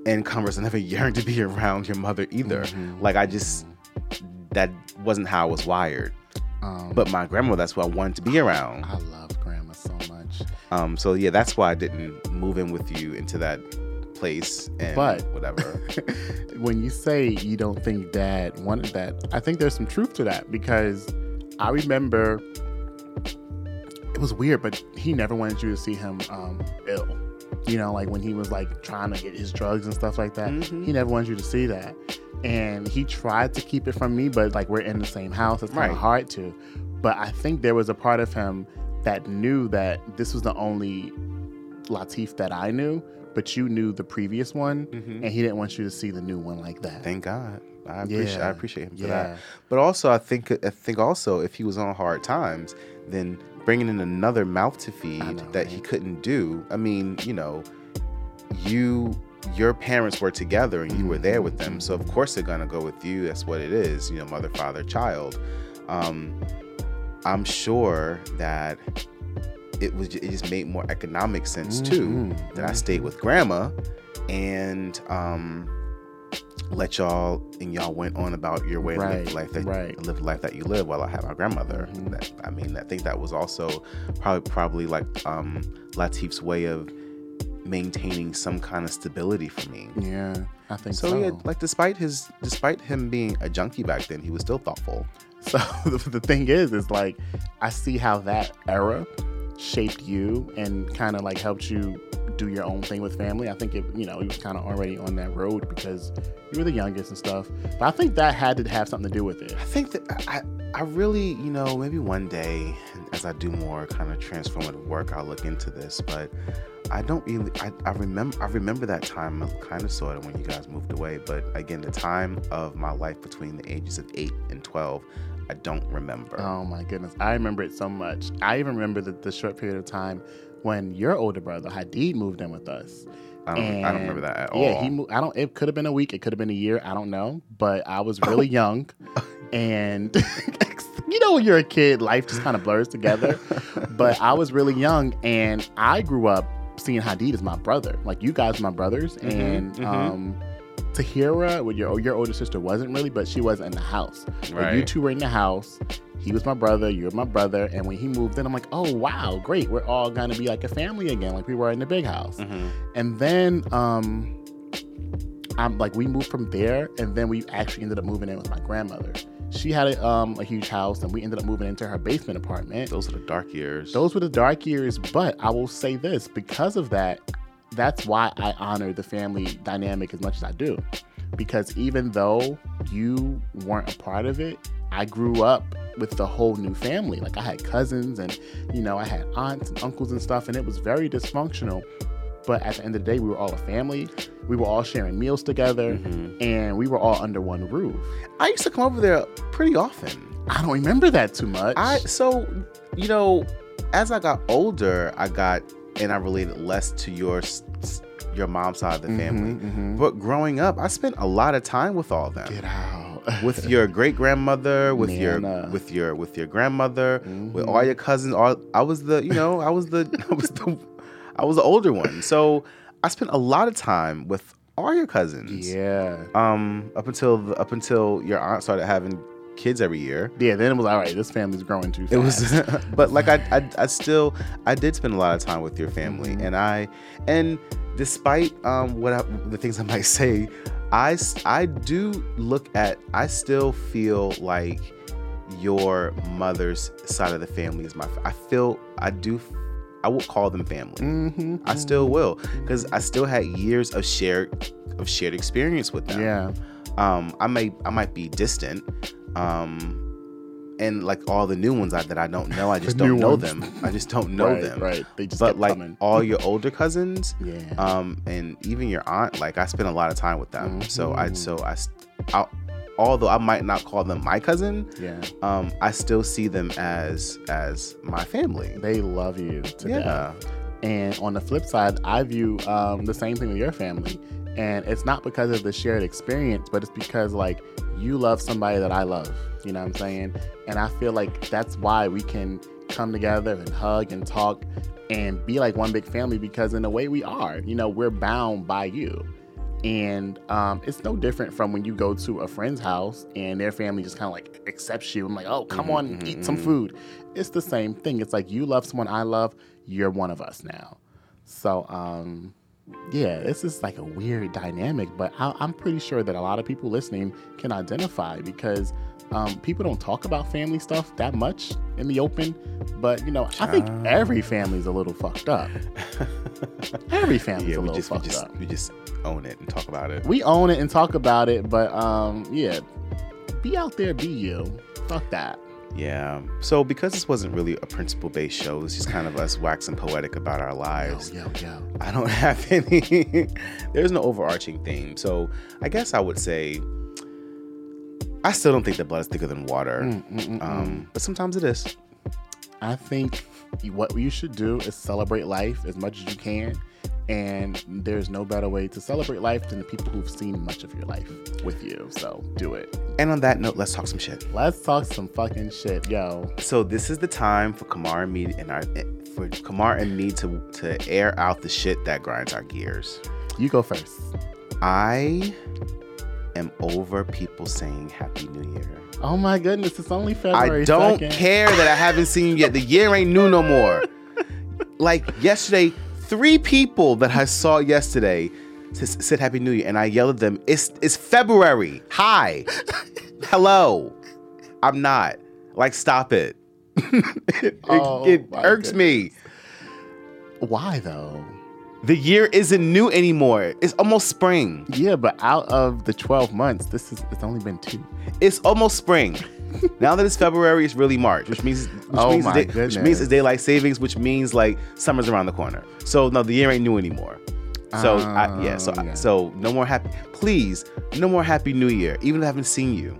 And converse, I never yearned to be around your mother either. Mhm. Like I just that wasn't how I was wired. Um, But my grandma, that's who I wanted to be around. I love grandma so much. Um, so yeah, that's why I didn't move in with you into that place and But- whatever. when you say you don't think dad wanted that, I think there's some truth to that because I remember it was weird, but he never wanted you to see him um, ill. You know, like when he was like trying to get his drugs and stuff like that. Mhm. He never wanted you to see that. And he tried to keep it from me, but like we're in the same house. It's kind Right. of hard to. But I think there was a part of him that knew that this was the only Latif that I knew, but you knew the previous one, Mhm. and he didn't want you to see the new one like that. Thank God. I appreciate I appreciate him for Yeah. that. But also, I think I think also if he was on hard times, then bringing in another mouth to feed know, that he couldn't do. I mean, you know, you your parents were together and you were there with them, so of course they're gonna go with you. That's what it is. You know, mother, father, child. Um, I'm sure that it was it just made more economic sense too Mhm. that I stayed with grandma and um let y'all and y'all went on about your way to live Right, life that right. live the life that you live while I had my grandmother. Mhm. That, I mean, I think that was also probably probably like um Latif's way of maintaining some kind of stability for me. Yeah, I think so. So yeah, like despite his despite him being a junkie back then, he was still thoughtful. So the, the thing is, is like I see how that era shaped you and kind of like helped you do your own thing with family. I think it, you know, he was kind of already on that road because you were the youngest and stuff. But I think that had to have something to do with it. I think that I, I really, you know, maybe one day as I do more kind of transformative work, I'll look into this. But I don't really, I, I remember, I remember that time kind of sort of when you guys moved away. But again, the time of my life between the ages of eight and 12, I don't remember. Oh my goodness, I remember it so much. I even remember the, the short period of time when your older brother Hadid moved in with us. I don't, I don't remember that at all. Yeah, he moved. I don't. It could have been a week. It could have been a year. I don't know. But I was really young, and you know, when you're a kid, life just kind of blurs together. but I was really young, and I grew up seeing Hadid as my brother. Like you guys, my brothers, Mhm, and mhm. um, Tahira, with your your older sister, wasn't really, but she was in the house. Like, you two were in the house. He was my brother. You're my brother. And when he moved in, I'm like, oh wow, great. We're all gonna be like a family again, like we were in the big house. Mm-hmm. And then um I'm like we moved from there and then we actually ended up moving in with my grandmother. She had a, um, a huge house and we ended up moving into her basement apartment. Those are the dark years. Those were the dark years, but I will say this because of that, that's why I honor the family dynamic as much as I do. Because even though you weren't a part of it, I grew up with the whole new family. Like I had cousins and, you know, I had aunts and uncles and stuff, and it was very dysfunctional. But at the end of the day, we were all a family. We were all sharing meals together, Mhm. and we were all under one roof. I used to come over there pretty often. I don't remember that too much. I so you know, as I got older, I got and I related less to your your mom's side of the family. mhm. But growing up, I spent a lot of time with all of them. Get out. with your great grandmother, with your with your with your grandmother, with Mhm. all your cousins. All I was the you know I was the I was the I was the older one. So I spent a lot of time with all your cousins. yeah. Um, up until the, up until your aunt started having kids every year. Yeah, then it was all right. This family's growing too fast. It was, but like I, I, I still, I did spend a lot of time with your family, Mhm. and I, and despite um what I, the things I might say, I, I do look at, I still feel like your mother's side of the family is my. I feel I do, I would call them family. hmm I still will, because I still had years of shared, of shared experience with them Yeah. um i may i might be distant um and like all the new ones I, that i don't know i just don't know ones. them i just don't know right, them Right. They just but like coming. all your older cousins yeah. um and even your aunt like i spent a lot of time with them so i so I, although i might not call them my cousin yeah. um i still see them as as my family They love you to yeah death. And on the flip side, I view um, the same thing with your family. And it's not because of the shared experience, but it's because like you love somebody that I love. You know what I'm saying? And I feel like that's why we can come together and hug and talk and be like one big family because in a way we are. You know, we're bound by you. And um, it's no different from when you go to a friend's house and their family just kind of like accepts you. I'm like, oh, come Mhm, on, mhm, eat some mhm. food. It's the same thing. It's like you love someone I love, you're one of us now. So, um, yeah, this is like a weird dynamic, but I, I'm pretty sure that a lot of people listening can identify because um, people don't talk about family stuff that much in the open. But you know, I think Child. every family's a little fucked up. Every family's yeah a little just we fucked just up. we just own it and talk about it We own it and talk about it, but um, yeah, be out there, be you. Fuck that. Yeah. So because this wasn't really a principle based show, it's just kind of us waxing poetic about our lives. yo, yo. I don't have any. there's no overarching theme. So I guess I would say I still don't think that blood is thicker than water. Mm, mm, mm, mm. Um, but sometimes it is. I think what you should do is celebrate life as much as you can. And there's no better way to celebrate life than the people who've seen much of your life with you. So do it. And on that note, let's talk some shit. Let's talk some fucking shit, yo. So this is the time for Kamar and me and our for Kamar and me to to air out the shit that grinds our gears. You go first. I am over people saying Happy New Year. Oh my goodness, it's only February. I don't 2nd. care that I haven't seen you yet. The year ain't new no more. like yesterday, three people that I saw yesterday said Happy New Year, and I yelled at them. It's it's February. Hi, hello. I'm not. Like, stop it. it Oh, it irks me. Why though? The year isn't new anymore. It's almost spring. Yeah, but out of the 12 months, this is it's only been two. It's almost spring. now that it's February, it's really March, which means which Oh means day- which means it's daylight savings, which means like summer's around the corner. So no, the year ain't new anymore. So I, yeah, so yeah. so no more happy. Please, no more Happy New Year. Even if I haven't seen you.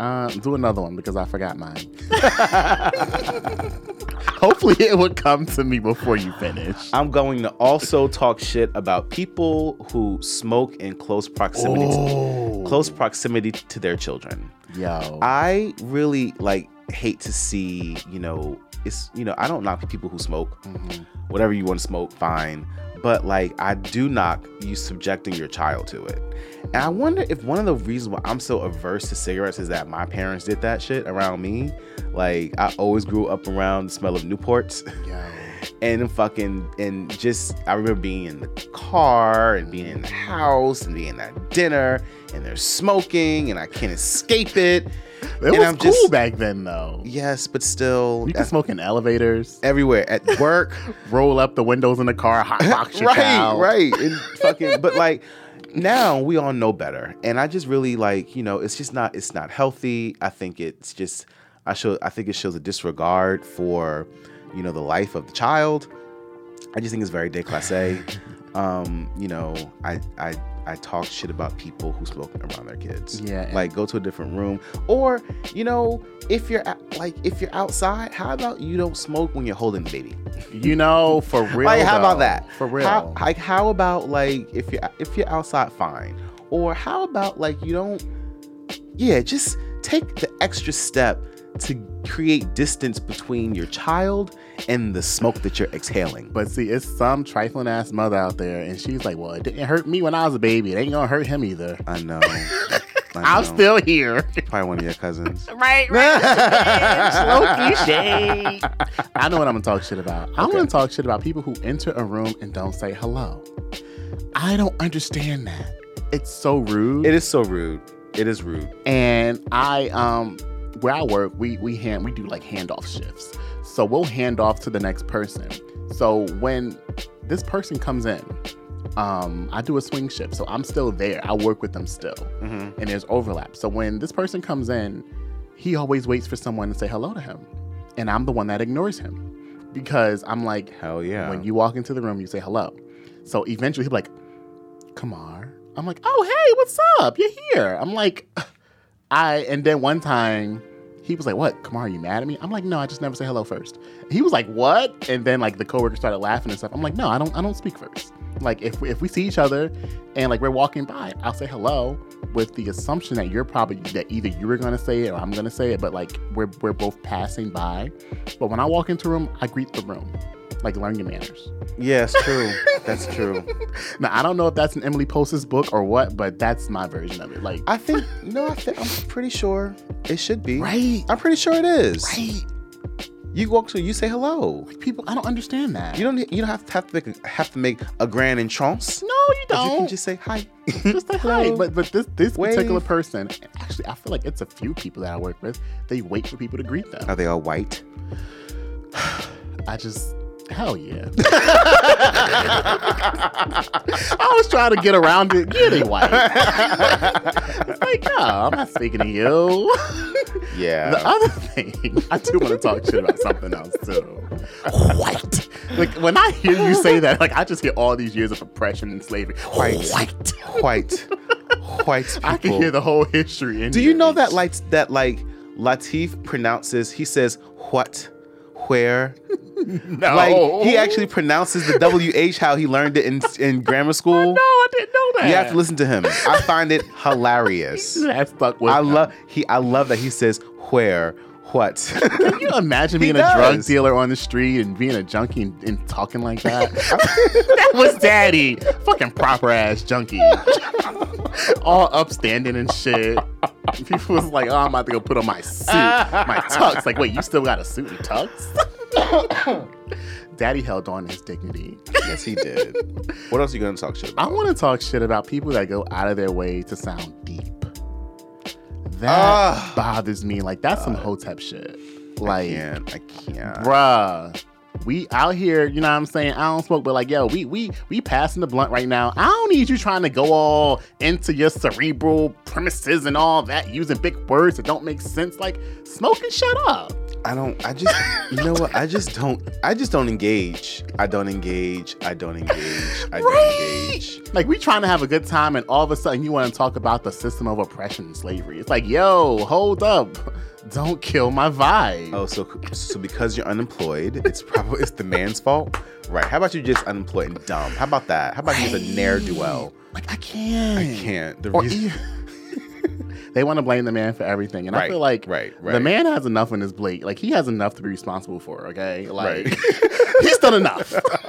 Uh, do another one because I forgot mine. Hopefully, it would come to me before you finish. I'm going to also talk shit about people who smoke in close proximity, Oh. close proximity to their children. Yo. I really like hate to see, you know, it's you know, I don't knock people who smoke. Mhm. Whatever you want to smoke, fine. But like I do knock you subjecting your child to it. And I wonder if one of the reasons why I'm so averse to cigarettes is that my parents did that shit around me. Like I always grew up around the smell of Newports. And fucking and just I remember being in the car and being in the house and being at dinner and they're smoking and I can't escape it. It And was I'm cool just- back then, though. Yes, but still You can uh, smoke in elevators, everywhere at work. roll up the windows in the car, hot box your right, child. right. And fucking but like now we all know better. And I just really like, you know, it's just not it's not healthy. I think it's just I show I think it shows a disregard for, you know, the life of the child. I just think it's very déclassé. um, you know, I I I talk shit about people who smoke around their kids. Yeah, Like go to a different room. Or, you know, if you're like if you're outside, how about you don't smoke when you're holding the baby? You know, for real. like how about that? For real. How, like how about like if you're if you're outside, fine. Or how about like you don't yeah, just take the extra step to create distance between your child and the smoke that you're exhaling. But see, it's some trifling ass mother out there, and she's like, "Well, it didn't hurt me when I was a baby. It ain't gonna hurt him either." I know. I I'm still here. probably one of your cousins. right, right. Slow cliche. I know what I'm gonna talk shit about. I Okay. want to talk shit about people who enter a room and don't say hello. I don't understand that. It's so rude. It is so rude. It is rude. and I um where I work, we we hand we do like handoff shifts. So we'll hand off to the next person. So when this person comes in, um, I do a swing shift, so I'm still there. I work with them still, hmm and there's overlap. So when this person comes in, he always waits for someone to say hello to him, and I'm the one that ignores him because I'm like, Hell yeah. when you walk into the room, you say hello. So eventually he'll be like, Kamar. I'm like, oh, hey, what's up? You're here. I'm like, I, and then one time he was like, what? Kamar, are you mad at me? I'm like, no, I just never say hello first. He was like, what? And then like the coworker started laughing and stuff. I'm like, no, I don't, I don't speak first. Like if, if we see each other and like we're walking by, I'll say hello with the assumption that you're probably, that either you were going to say it or I'm to say it, but like we're, we're both passing by. But when I walk into a room, I greet the room. Like learn your manners. yeah, it's true. That's true. Now I don't know if that's in Emily Post's book or what, but that's my version of it. Like, I think no, I think I'm pretty sure it should be. right, I'm pretty sure it is. right. You walk to you say hello. Like people, I don't understand that. You don't you don't have to have to make a, have to make a grand entrance. no, you don't. You can just say hi. just say hi. But but this this Wave. particular person, actually, I feel like it's a few people that I work with. They wait for people to greet them. Are they all white? I just. Hell yeah. I was trying to get around it. Yeah, they white. it's like, no, I'm not speaking to you. Yeah. The other thing, I do want to talk shit about something else too. White. Like when I hear you say that, like I just hear all these years of oppression and slavery. White. White. white. White people. I can hear the whole history. In Do you know that like that like Latif pronounces he says what where No. like he actually pronounces the WH how he learned it in in grammar school. No, I didn't know that. You have to listen to him. I find it hilarious. That stuck with I love he I love that he says where what. Can you imagine being a drug dealer on the street and being a junkie and, and talking like that? that was daddy. Fucking proper ass junkie. All upstanding and shit. People was like, oh, I'm about to go put on my suit, my tux. Like, wait, you still got a suit and tux? Daddy held on his dignity. yes, he did. What else are you gonna talk shit I want to talk shit about people that go out of their way to sound deep. That Ah. bothers me. Like, that's some hotep shit. Like, I can't. I can't. bruh. We out here, you know what I'm saying? I don't smoke, but like, yo, we we we passing the blunt right now. I don't need you trying to go all into your cerebral premises and all that, using big words that don't make sense. Like, smoke and shut up. I don't. I just. You know what? I just don't. I just don't engage. I don't engage. I don't engage. I don't engage. Like, we trying to have a good time, and all of a sudden, you want to talk about the system of oppression and slavery. It's like, yo, hold up, don't kill my vibe. Oh, so so because you're unemployed, it's probably it's the man's fault, right? How about you just unemployed and dumb? How about that? How about you just a ne'er do well? Like, I can't. I can't. The Or reason, e- they want to blame the man for everything, and I feel like right, the man has enough on his plate. Like he has enough to be responsible for. Okay, like Right. he's done enough.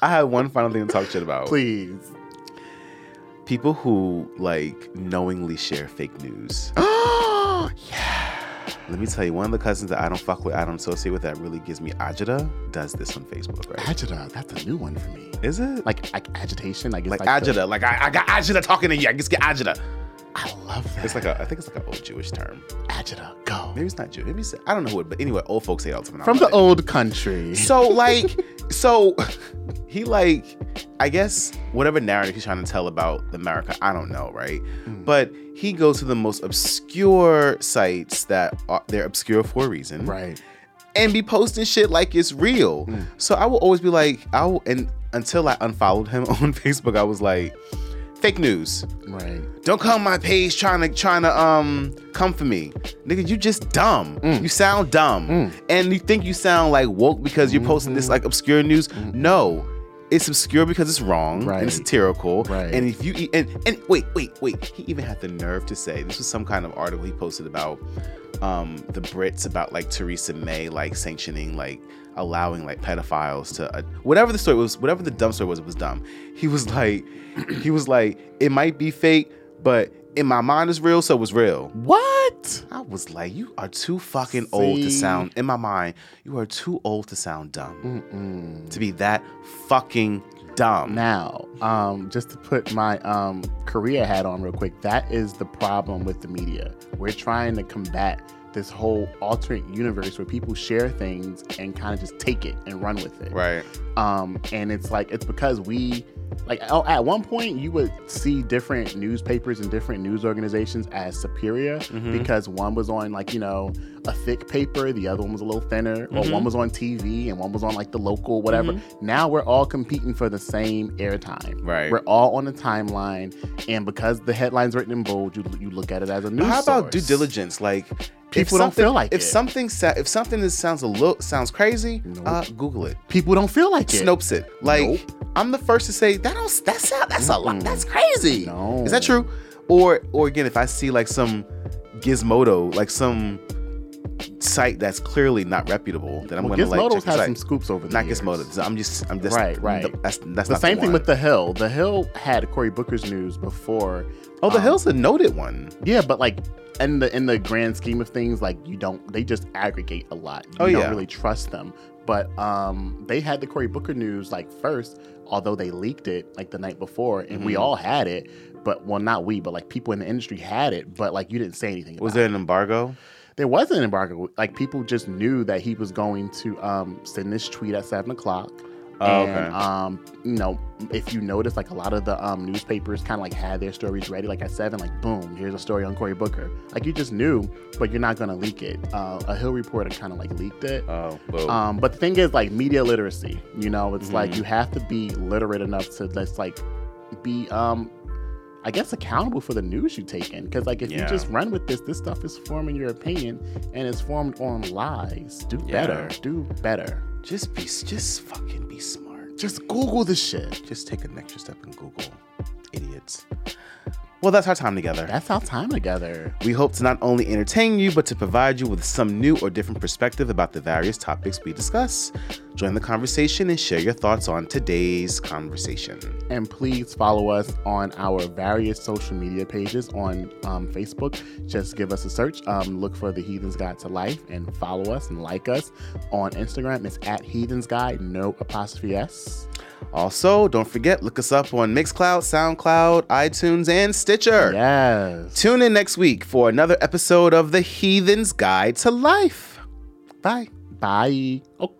I have one final thing to talk shit about. Please. People who like knowingly share fake news. Oh yeah. Let me tell you, one of the cousins that I don't fuck with, I don't associate with, that really gives me agita, does this on Facebook, right? Agita. That's a new one for me. Is it? Like, like agitation. Like, it's like, like the- agita. Like I, I got agita talking to you. I just get agita. I love that. It's like a, I think it's like an old Jewish term. agita. Go. Maybe it's not Jewish. Maybe it's, I don't know who it, but anyway, old folks say it all the time. From the it. old country. So like, so he like, I guess whatever narrative he's trying to tell about America, I don't know, right? Mm. But he goes to the most obscure sites that are they're obscure for a reason, Right. and be posting shit like it's real. Mm. So I will always be like, I will, and until I unfollowed him on Facebook, I was like, fake news. Right. Don't come my page trying to trying to um come for me. Nigga, you just dumb. Mm. You sound dumb. And you think you sound like woke because you're posting Mm-hmm. this like obscure news. No. It's obscure because it's wrong Right. and it's satirical. Right. And if you e- and and wait, wait, wait. He even had the nerve to say this was some kind of article he posted about um the Brits about like Theresa May like sanctioning like allowing like pedophiles to uh, whatever the story was whatever the dumb story was it was dumb he was like he was like it might be fake but in my mind is real so it's real What? i was like you are too fucking old to sound in my mind you are too old to sound dumb Mm-mm. to be that fucking dumb Now, um, just to put my um, career hat on real quick, that is the problem with the media. We're trying to combat this whole alternate universe where people share things and kind of just take it and run with it. right Um, and it's like it's because we like oh, at one point you would see different newspapers and different news organizations as superior Mhm. because one was on like you know a thick paper, the other one was a little thinner, or Mhm. one was on TV and one was on like the local whatever. Now we're all competing for the same airtime. Right. We're all on the timeline, and because the headline's written in bold, you you look at it as a news. How about due diligence like People don't feel like if it. something sa- if something that sounds a little sounds crazy Nope. uh google it People don't feel like it. Snopes it. Like Nope. I'm the first to say that don't that sound that's a lot that's crazy. No. Is that true? Or or again, if I see like some Gizmodo, like some site that's clearly not reputable, then I'm Well, gonna like Gizmodo's check the had site. some scoops over the not years. Gizmodo. I'm just I'm just Right, right. That's that's The same thing one. with the Hill. The Hill had Cory Booker's news before. oh the um, Hill's a noted one. Yeah, but like in the in the grand scheme of things, like you don't they just aggregate a lot. You Oh, don't yeah. really trust them. But um they had the Cory Booker news like first, although they leaked it like the night before, and we Mhm. all had it. But well, not we, but like people in the industry had it. But like you didn't say anything. Was there it. an embargo? There wasn't an embargo. Like people just knew that he was going to um send this tweet at seven o'clock. Oh, and okay. um, you know, if you notice, like a lot of the um newspapers kind of like had their stories ready, like at seven, like boom, here's a story on Cory Booker. Like you just knew, but you're not gonna leak it. Uh, a Hill reporter kind of like leaked it. Oh. Um, but the thing is, like media literacy, you know, it's like Mhm. you have to be literate enough to just like be um. I guess accountable for the news you take in, because like if Yeah. you just run with this, this stuff is forming your opinion, and it's formed on lies. Do Yeah. better. Do better. just be just fucking be smart. Just Google the shit. Just take an extra step and Google. Idiots. Well, that's our time together. That's our time together. We hope to not only entertain you, but to provide you with some new or different perspective about the various topics we discuss. Join the conversation and share your thoughts on today's conversation. And please follow us on our various social media pages on um, Facebook. Just give us a search. Um, look for the Heathens Guide to Life and follow us and like us. On Instagram, it's at Heathens Guide, no apostrophe S. Also, don't forget, look us up on Mixcloud, SoundCloud, iTunes, and Stitcher. Yes. Tune in next week for another episode of The Heathen's Guide to Life. Bye. Bye. Oh,